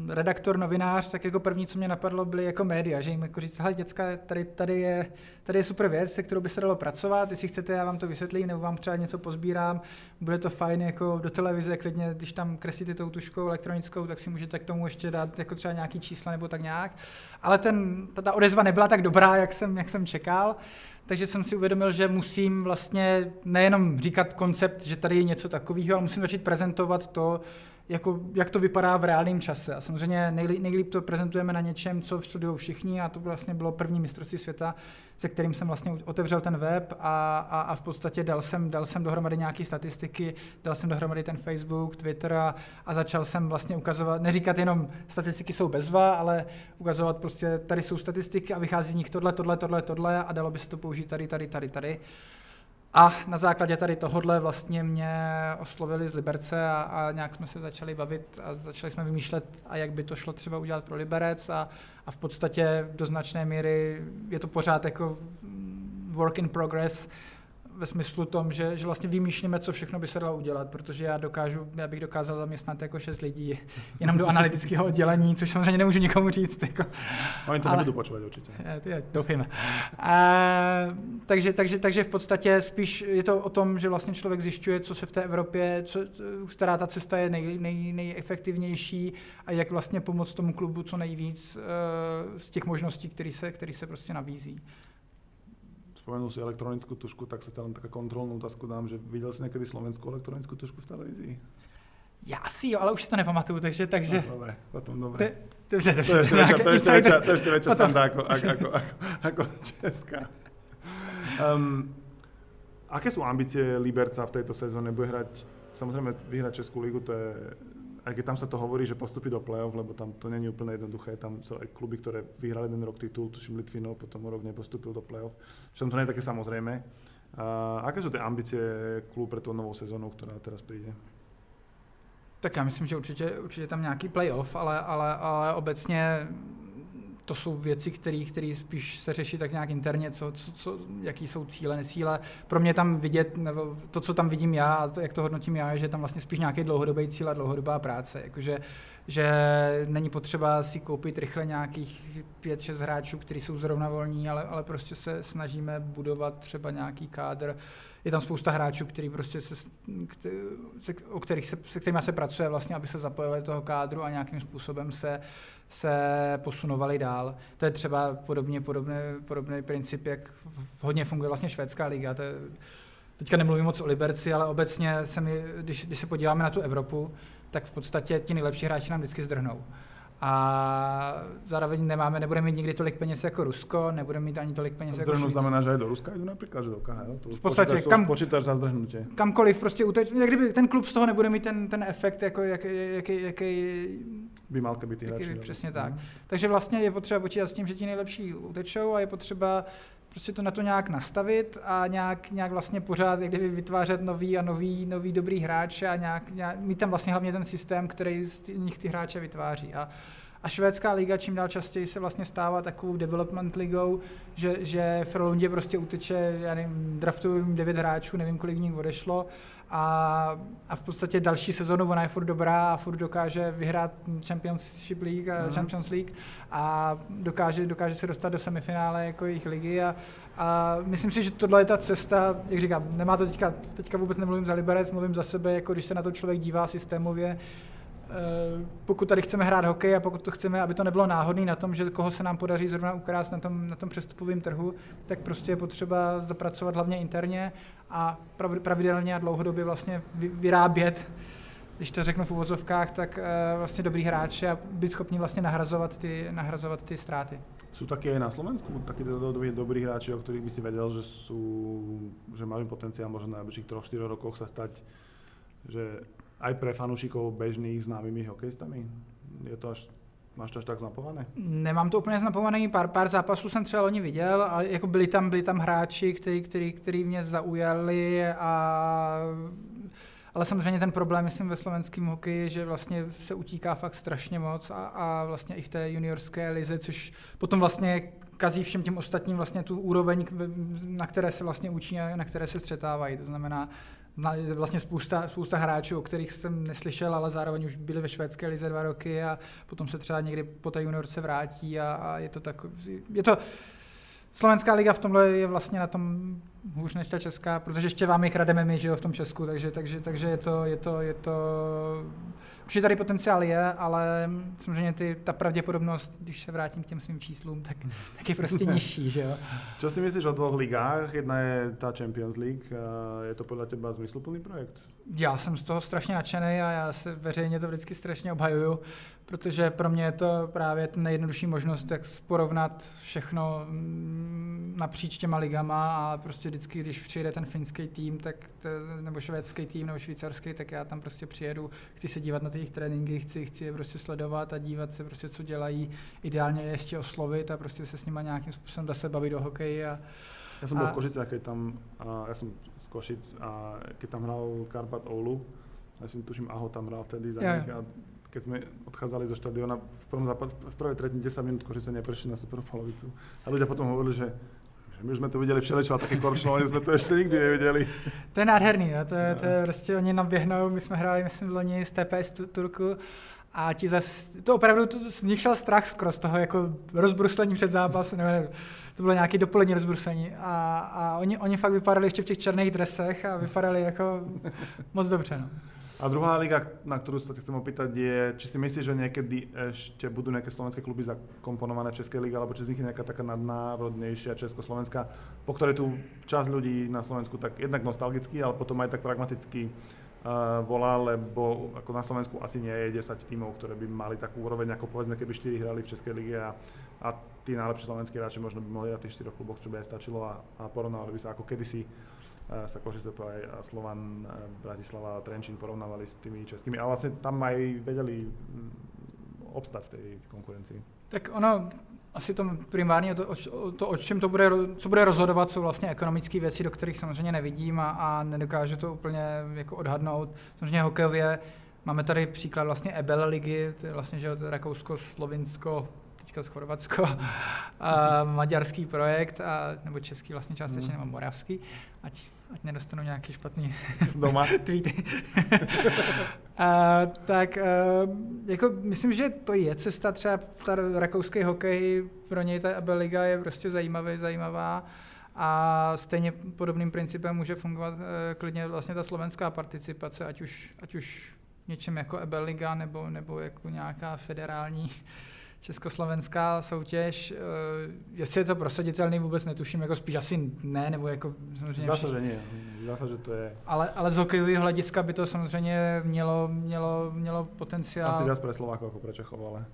redaktor, novinář, tak jako první, co mě napadlo, byly jako média, že jim jako říct, hele děcka, tady, tady, je, tady je super věc, se kterou by se dalo pracovat, jestli chcete, já vám to vysvětlím, nebo vám třeba něco pozbírám, bude to fajn jako do televize, klidně, když tam kreslíte tou tuškou elektronickou, tak si můžete k tomu ještě dát jako třeba nějaký čísla nebo tak nějak. Ale ten, ta odezva nebyla tak dobrá, jak jsem, jak jsem čekal. Takže jsem si uvědomil, že musím vlastně nejenom říkat koncept, že tady je něco takového, ale musím začít prezentovat to, jako, jak to vypadá v reálném čase. A samozřejmě nejlíp, nejlíp to prezentujeme na něčem, co studují všichni a to vlastně bylo první mistrovství světa, se kterým jsem vlastně otevřel ten web a, a, a v podstatě dal jsem, dal jsem dohromady nějaké statistiky, dal jsem dohromady ten Facebook, Twitter a, a začal jsem vlastně ukazovat, neříkat jenom statistiky jsou bezva, ale ukazovat prostě tady jsou statistiky a vychází z nich tohle, tohle, tohle, tohle a dalo by se to použít tady, tady, tady, tady. A na základě tady tohohle vlastně mě oslovili z Liberce a, a nějak jsme se začali bavit a začali jsme vymýšlet, a jak by to šlo třeba udělat pro Liberec a, a v podstatě do značné míry je to pořád jako work in progress, ve smyslu tom, že, že vlastně vymýšlíme, co všechno by se dalo udělat, protože já dokážu, já bych dokázal zaměstnat jako šest lidí jenom do analytického oddělení, což samozřejmě nemůžu nikomu říct. Jako. Oni to ale, nebudu počovat určitě. Doufíme. A, takže, takže, takže v podstatě spíš je to o tom, že vlastně člověk zjišťuje, co se v té Evropě, co, která ta cesta je nej, nej, nejefektivnější a jak vlastně pomoct tomu klubu co nejvíc uh, z těch možností, které se, který se prostě nabízí spomenul si elektronickú tušku, tak sa tam taká kontrolnú otázku dám, že videl si někdy slovenskou elektronickou tušku v televizi? Já si jo, ale už si to nepamatuju, takže... takže... No, dobre, potom dobre. Dobře, dobře. To je ešte väčšia, to je ešte väčšia, to je ešte väčšia standa ako, ako, ako, ako, ako Česká. Um, aké sú ambície Liberca v tejto sezóne? Bude hrať, samozrejme vyhrať Českú ligu, to je aj keď tam sa to hovorí, že postupí do play-off, lebo tam to není úplne jednoduché, tam sú aj kluby, ktoré vyhrali jeden rok titul, tuším Litvinov, potom rok nepostupil do play-off, tam to nie je také samozrejme. A aké sú tie ambície klubu pre tú novou sezónu, ktorá teraz príde? Tak já myslím, že určitě, určitě tam nějaký playoff, ale, ale, ale obecně to jsou věci, které spíš se řeší tak nějak interně, co, co, co, jaký jsou cíle, nesíle. Pro mě tam vidět, nebo to, co tam vidím já, a to, jak to hodnotím já, je, že tam vlastně spíš nějaký dlouhodobý cíl a dlouhodobá práce. Jakože, že není potřeba si koupit rychle nějakých 5-6 hráčů, kteří jsou zrovna volní, ale, ale prostě se snažíme budovat třeba nějaký kádr. Je tam spousta hráčů, který prostě se, o kterých se, se kterými se pracuje vlastně, aby se zapojili do toho kádru a nějakým způsobem se se posunovali dál. To je třeba podobně, podobný, podobný princip, jak hodně funguje vlastně švédská liga. To je, teďka nemluvím moc o Liberci, ale obecně se mi, když, když se podíváme na tu Evropu, tak v podstatě ti nejlepší hráči nám vždycky zdrhnou a zároveň nemáme, nebudeme mít nikdy tolik peněz jako Rusko, nebudeme mít ani tolik peněz jako Zdrhnout znamená, že i do Ruska jdu například, že do KHL, to v podstatě kam, za zdrhnutě. Kamkoliv prostě uteč, jak kdyby ten klub z toho nebude mít ten, ten efekt, jako jaký, jaký, jaký by mal být hráči. Přesně tak. Hmm. Takže vlastně je potřeba počítat s tím, že ti nejlepší utečou a je potřeba prostě to na to nějak nastavit a nějak, nějak vlastně pořád jak kdyby vytvářet nový a nový, nový dobrý hráče a nějak, nějak, mít tam vlastně hlavně ten systém, který z nich ty hráče vytváří. A, a švédská liga čím dál častěji se vlastně stává takovou development ligou, že, že v Rolundě prostě uteče, já nevím, draftuju devět hráčů, nevím, kolik nich odešlo. A, a v podstatě další sezonu ona je furt dobrá a furt dokáže vyhrát Championship League a mm. Champions League a dokáže, dokáže se dostat do semifinále jako jejich ligy. A, a myslím si, že tohle je ta cesta, jak říkám, nemá to teďka, teďka vůbec nemluvím za Liberec, mluvím za sebe, jako když se na to člověk dívá systémově, pokud tady chceme hrát hokej a pokud to chceme, aby to nebylo náhodný na tom, že koho se nám podaří zrovna ukrást na tom, na tom přestupovém trhu, tak prostě je potřeba zapracovat hlavně interně a pravidelně a dlouhodobě vlastně vyrábět když to řeknu v uvozovkách, tak uh, vlastně dobrý hráči a být schopni vlastně nahrazovat ty, nahrazovat ty ztráty. Jsou také na Slovensku taky dobrý, dobrý hráči, o kterých by si věděl, že, jsou, že mají potenciál možná na najbližších 3-4 rokoch se stať, že aj pre fanúšikov bežných známými hokejistami? Je to až Máš to až tak znapované? Nemám to úplně znapované, pár, pár zápasů jsem třeba loni viděl, ale jako byli tam, byli tam hráči, který, který, který mě zaujali a ale samozřejmě ten problém, myslím, ve slovenském hokeji, že vlastně se utíká fakt strašně moc a, a vlastně i v té juniorské lize, což potom vlastně kazí všem těm ostatním vlastně tu úroveň, na které se vlastně učí a na které se střetávají. To znamená, vlastně spousta, spousta hráčů, o kterých jsem neslyšel, ale zároveň už byli ve švédské lize dva roky a potom se třeba někdy po té juniorce vrátí a, a je to tak, je to, Slovenská liga v tomhle je vlastně na tom hůř než ta česká, protože ještě vám je krademe my, že jo, v tom Česku, takže, takže, takže je to, je to, je to Určitě tady potenciál je, ale samozřejmě ty, ta pravděpodobnost, když se vrátím k těm svým číslům, tak, tak je prostě nižší, že jo. Co si myslíš o dvou ligách? Jedna je ta Champions League. Je to podle teba zmysluplný projekt? Já jsem z toho strašně nadšený a já se veřejně to vždycky strašně obhajuju protože pro mě je to právě ten nejjednodušší možnost, jak porovnat všechno mm, napříč těma ligama a prostě vždycky, když přijede ten finský tým, tak to, nebo švédský tým, nebo švýcarský, tak já tam prostě přijedu, chci se dívat na jejich tréninky, chci, chci je prostě sledovat a dívat se prostě, co dělají, ideálně je ještě oslovit a prostě se s nimi nějakým způsobem zase bavit do hokeji a, já jsem byl a... v Košicích, keď tam, a já jsem z Košic a keď tam hrál Karpat Oulu, já si tuším Aho tam hrál vtedy za nich a keď sme odchádzali zo štadiona, v, prvom západ, v prvej tretine 10 minút Košice neprešli na super polovicu. A ľudia potom hovorili, že my už jsme to viděli všeličo a taky korčno, ale jsme to ještě nikdy neviděli. To je nádherný, jo? To, je, to je prostě, oni naběhnou, my jsme hráli, myslím, v loni z TPS Turku a ti zas, to opravdu to, z nich šel strach skoro z toho jako rozbruslení před zápasem, nebo nevím, to bylo nějaké dopolední rozbruslení a, a oni, oni fakt vypadali ještě v těch černých dresech a vypadali jako moc dobře. No. A druhá liga, na ktorú sa chcem opýtať, je, či si myslíš, že niekedy ešte budú nejaké slovenské kluby zakomponované v Českej lige, alebo či z nich nejaká taká nadnárodnejšia Československá, po ktorej tu časť ľudí na Slovensku tak jednak nostalgicky, ale potom aj tak pragmaticky uh, volá, lebo ako na Slovensku asi nie je 10 tímov, ktoré by mali takú úroveň, ako povedzme, keby 4 hrali v Českej lige a, a tí najlepší slovenskí hráči možno by mohli hrať v tých 4 kluboch, čo by aj stačilo a, a porovnávali by sa ako kedysi sa Košice aj Slovan, Bratislava a Trenčín porovnávali s tými českými a vlastně tam aj vedeli mm, obstať v tej konkurencii. Tak ono, asi to primárně, to, to, o čem to bude, co bude rozhodovat, jsou vlastně ekonomické věci, do kterých samozřejmě nevidím a, a nedokážu to úplně jako odhadnout. Samozřejmě hokejově máme tady příklad vlastně EBL ligy, to je vlastně že Rakousko, Slovinsko, teďka z Chorvatsko, a maďarský projekt, a, nebo český vlastně částečně, hmm. nebo moravský, ať, ať nedostanu nějaký špatný Doma. tweety. a, tak a, jako myslím, že to je cesta, třeba ta rakouský hokej, pro něj ta AB liga je prostě zajímavý, zajímavá. A stejně podobným principem může fungovat e, klidně vlastně ta slovenská participace, ať už, ať už něčem jako EBL liga nebo, nebo jako nějaká federální československá soutěž, uh, jestli je to prosaditelný, vůbec netuším, jako spíš asi ne, nebo jako samozřejmě... Zdá se, že ne, zdá se, že to je... Ale, ale z hokejového hlediska by to samozřejmě mělo, mělo, mělo potenciál... Asi víc pro Slovákov jako pro Čechov, ale...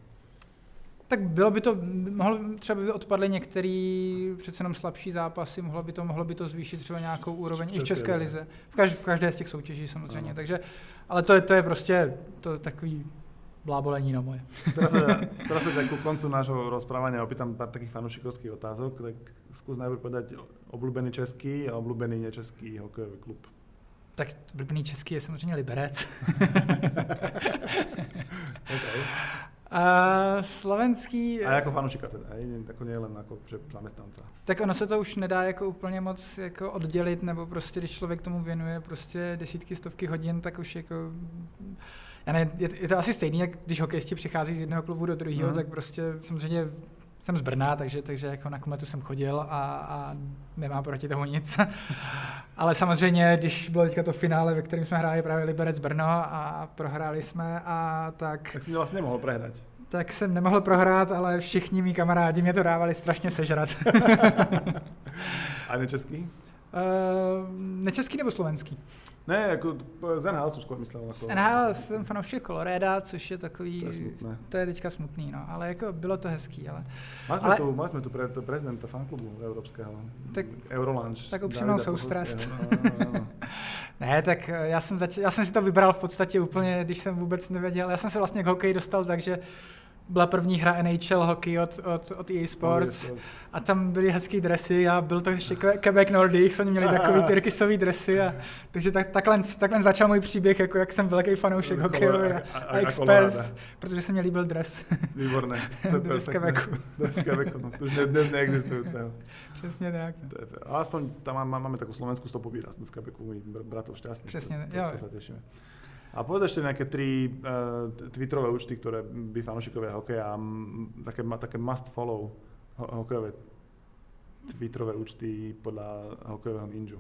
Tak bylo by to, mohlo, třeba by odpadly některé přece jenom slabší zápasy, mohlo by to, mohlo by to zvýšit třeba nějakou úroveň v i v České lize. V, každé, v každé z těch soutěží samozřejmě, ano. takže, ale to je, to je prostě to takový blábolení na moje. Teraz teraz sa ku koncu nášho rozprávania opýtam pár takých fanúšikovských otázok, tak skús najprv povedať obľúbený český a obľúbený nečeský hokejový klub. Tak obľúbený český je samozřejmě Liberec. okay. A slovenský... A jako fanušika teda? Jako nie len jako zaměstnanca. Tak ono se to už nedá jako úplně moc jako oddělit, nebo prostě když člověk tomu věnuje prostě desítky, stovky hodin, tak už jako já ne, je, je, to asi stejný, jak když hokejisti přichází z jednoho klubu do druhého, mm. tak prostě samozřejmě jsem z Brna, takže, takže jako na kometu jsem chodil a, a nemám proti tomu nic. Ale samozřejmě, když bylo teďka to finále, ve kterém jsme hráli právě Liberec Brno a prohráli jsme a tak... Tak jsi vlastně nemohl prohrát. Tak jsem nemohl prohrát, ale všichni mý kamarádi mě to dávali strašně sežrat. a nečeský? Uh, nečeský nebo slovenský? Ne, jako z NHL jsem skoro myslel. Jako, z NHL jsem fanoušek Coloreda, což je takový, to je, smutné. to je teďka smutný, no, ale jako bylo to hezký, ale... Mali jsme ale, tu, mali jsme tu pre, to prezidenta fanklubu evropského, tak, Eurolunch. Tak upřímnou soustrast. No, no, no. ne, tak eh, já jsem, zač- já jsem si to vybral v podstatě úplně, když jsem vůbec nevěděl, já jsem se vlastně k hokeji dostal tak, že byla první hra NHL hokej od, od, od EA Sports a tam byly hezký dresy a byl to ještě Quebec Nordics, oni měli takový tyrkysový dresy a takže tak, takhle, takhle začal můj příběh, jako jak jsem velký fanoušek hokejový a, a, a, expert, protože se mi líbil dres. Výborné. dres Quebecu. Dres Quebecu, no, to už dnes neexistujúceho. Přesně tak. To je, aspoň tam máme takovou slovenskou stopu výraznú v Quebecu, bratov šťastných. Přesně, to, to, to, to sa tešíme. A povedz ešte nejaké tri uh, Twitterové účty, ktoré by fanúšikovia hokeja, také, také must follow hokejové Twitterové účty podľa hokejového ninja.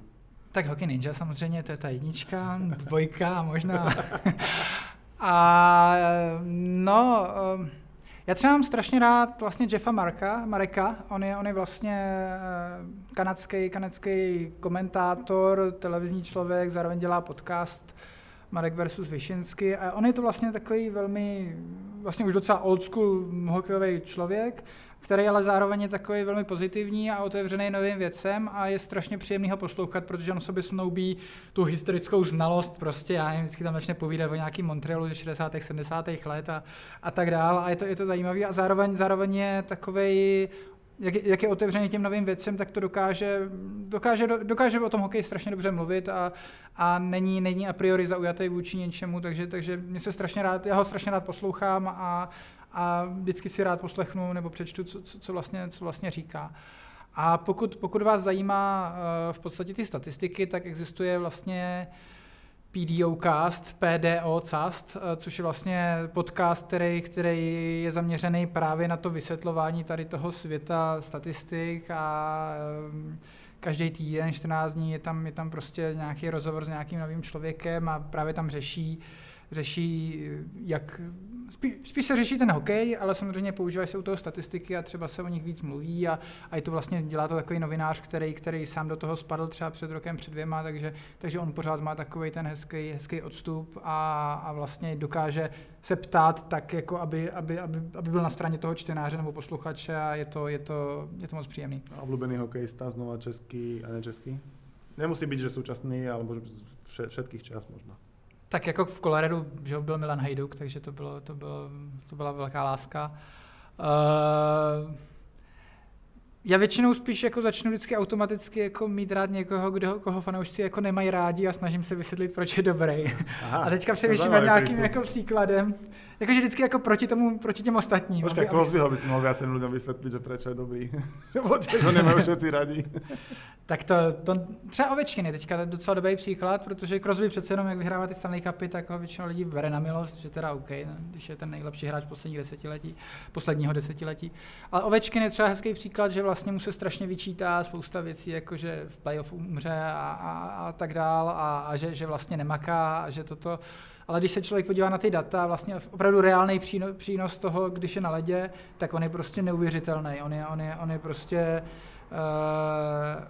Tak Hockey Ninja samozřejmě, to je ta jednička, dvojka možná. a no, eh, já třeba mám strašně rád vlastně Jeffa Marka, Mareka, on je, on je vlastně eh, kanadský, kanadský komentátor, televizní člověk, zároveň dělá podcast Marek versus Vyšinsky. A on je to vlastně takový velmi, vlastně už docela old school hokejový člověk, který ale zároveň je takový velmi pozitivní a otevřený novým věcem a je strašně příjemný ho poslouchat, protože on sobě snoubí tu historickou znalost, prostě já nevím, vždycky tam začne povídat o nějakým Montrealu ze 60. 70. let a, a tak dál a je to, je to zajímavý a zároveň, zároveň je takový jak, jak je otevřený těm novým věcem, tak to dokáže, dokáže, dokáže o tom hokej strašně dobře mluvit a, a není, není a priori zaujatý vůči něčemu, takže, takže mě se strašně rád, já ho strašně rád poslouchám a, a vždycky si rád poslechnu nebo přečtu, co, co, vlastně, co vlastně říká. A pokud, pokud vás zajímá uh, v podstatě ty statistiky, tak existuje vlastně uh, PDOcast, PDOcast, eh, což je vlastně podcast, který, který je zaměřený právě na to vysvětlování tady toho světa statistik a eh, každý týden, 14 dní je tam, je tam prostě nějaký rozhovor s nějakým novým člověkem a právě tam řeší, řeší jak spíš, spíš se řeší ten hokej, ale samozřejmě používají se u toho statistiky a třeba se o nich víc mluví a, a je to vlastně, dělá to takový novinář, který, který sám do toho spadl třeba před rokem, před dvěma, takže, takže on pořád má takový ten hezký, hezký odstup a, a vlastně dokáže se ptát tak, jako aby, aby, aby, aby byl na straně toho čtenáře nebo posluchače a je to, je to, je to moc příjemný. A obľúbený hokejista znova český a nečeský? Nemusí být, že současný, ale být všetkých čas možná. Tak jako v Coloredu že byl Milan Hajduk, takže to, bylo, to, bylo, to byla velká láska. Uh, já většinou spíš jako začnu vždycky automaticky jako mít rád někoho, kdo, koho fanoušci jako nemají rádi a snažím se vysvětlit, proč je dobrý. Aha, a teďka přemýšlím nad nějakým jako příkladem. Jakože vždycky jako proti tomu, proti těm ostatním. Počkej, Crosbyho by si mohl viacej lidem vysvětlit, že proč je dobrý. že ho nemají všetci radí. tak to, to, třeba Ovečkin je teďka docela dobrý příklad, protože Crosby přece jenom, jak vyhrává ty Stanley Cupy, tak ho většinou lidí bere na milost, že teda OK, no, když je ten nejlepší hráč posledních desetiletí, posledního desetiletí. Ale Ovečkin je třeba hezký příklad, že vlastně mu se strašně vyčítá spousta věcí, jako že v playoff umře a, a, a tak dál a, a že, že vlastně nemaká a že toto ale když se člověk podívá na ty data, vlastně opravdu reálný přínos, toho, když je na ledě, tak on je prostě neuvěřitelný. On je, on je, on je prostě uh,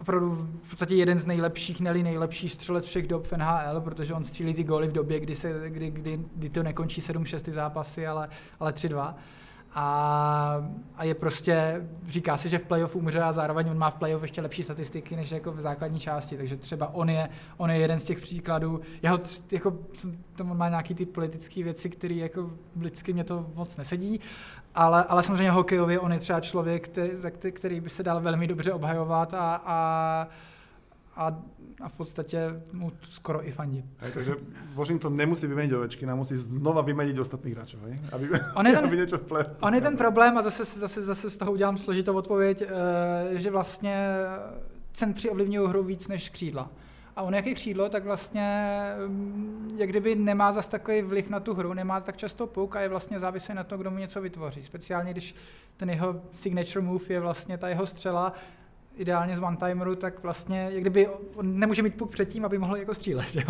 opravdu v podstatě jeden z nejlepších, neli nejlepší střelec všech dob v NHL, protože on střílí ty góly v době, kdy, se, kdy, kdy, kdy to nekončí 7-6 zápasy, ale, ale 3-2 a, a je prostě, říká se, že v playoff umře a zároveň on má v playoff ještě lepší statistiky než jako v základní části, takže třeba on je, on je jeden z těch příkladů, jeho, jako, tam má nějaký ty politické věci, které jako vždycky mě to moc nesedí, ale, ale samozřejmě hokejově on je třeba člověk, který, který by se dal velmi dobře obhajovat a, a a, a v podstatě mu skoro i fandí. Takže Washington nemusí vyměnit Ovečkina, musí znova vyměnit ostatních hráčů, hej? Aby, on je ten, aby něco v On je ten problém a zase, zase, zase z toho udělám složitou odpověď, eh, že vlastně centři ovlivňují hru víc než křídla. A on jak je křídlo, tak vlastně mm, jak kdyby nemá zas takový vliv na tu hru, nemá tak často puk a je vlastně závislý na to, kdo mu něco vytvoří. Speciálně když ten jeho signature move je vlastně ta jeho střela, ideálně z one-timeru, tak vlastně, jak kdyby on nemůže mít puk předtím, aby mohl jako střílet. Že?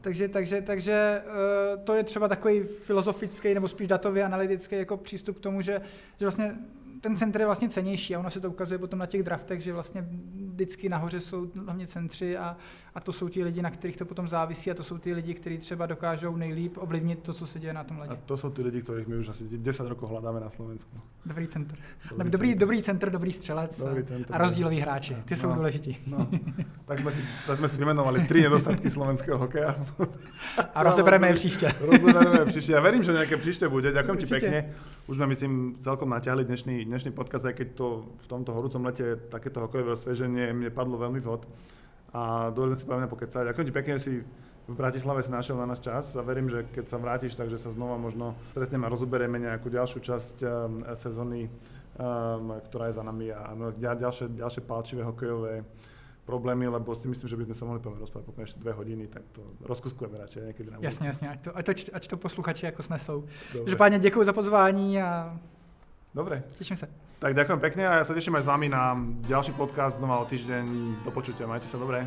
Takže, takže, takže uh, to je třeba takový filozofický nebo spíš datově analytický jako přístup k tomu, že, že vlastně ten center je vlastně cenější a ono se to ukazuje potom na těch draftech, že vlastně vždycky nahoře jsou hlavně centři a, a to jsou ti lidi, na kterých to potom závisí a to jsou ty lidi, kteří třeba dokážou nejlíp ovlivnit to, co se děje na tom ledě. A to jsou ty lidi, kterých my už asi 10 rokov hledáme na Slovensku. Dobrý centr. Dobrý, dobrý, centr. dobrý centr, dobrý střelec dobrý centr, a rozdíloví hráči. Ty no, jsou důležití. No. Tak jsme si, tak jsme si vymenovali tři nedostatky slovenského hokeja. A rozebereme je příště. rozebereme je příště. Já verím, že nějaké příště bude. Ďakujem ti pekne. Už jsme, myslím, celkom natiahli dnešný, dnešný podcast, aj keď to v tomto horúcom lete takéto hokejové osvieženie mne padlo veľmi vhod. A dovolím si povedať pokecať. Ďakujem ti pekne, že si v Bratislave si našiel na nás čas. A verím, že keď sa vrátiš, takže sa znova možno stretneme a rozoberieme nejakú ďalšiu časť um, sezóny, um, ktorá je za nami. A ďalšie, ďalšie palčivé hokejové problémy, lebo si myslím, že by sme sa mohli povedať rozprávať pokojne ešte dve hodiny, tak to rozkuskujeme radšej někdy na Jasně, jasně, ať to, ať to, ať to posluchači jako snesou. Každopádně děkuji za pozvání a Dobre. Teším sa. Tak ďakujem pekne a ja sa teším aj s vami na ďalší podcast znova o týždeň. Do počutia, majte sa dobre.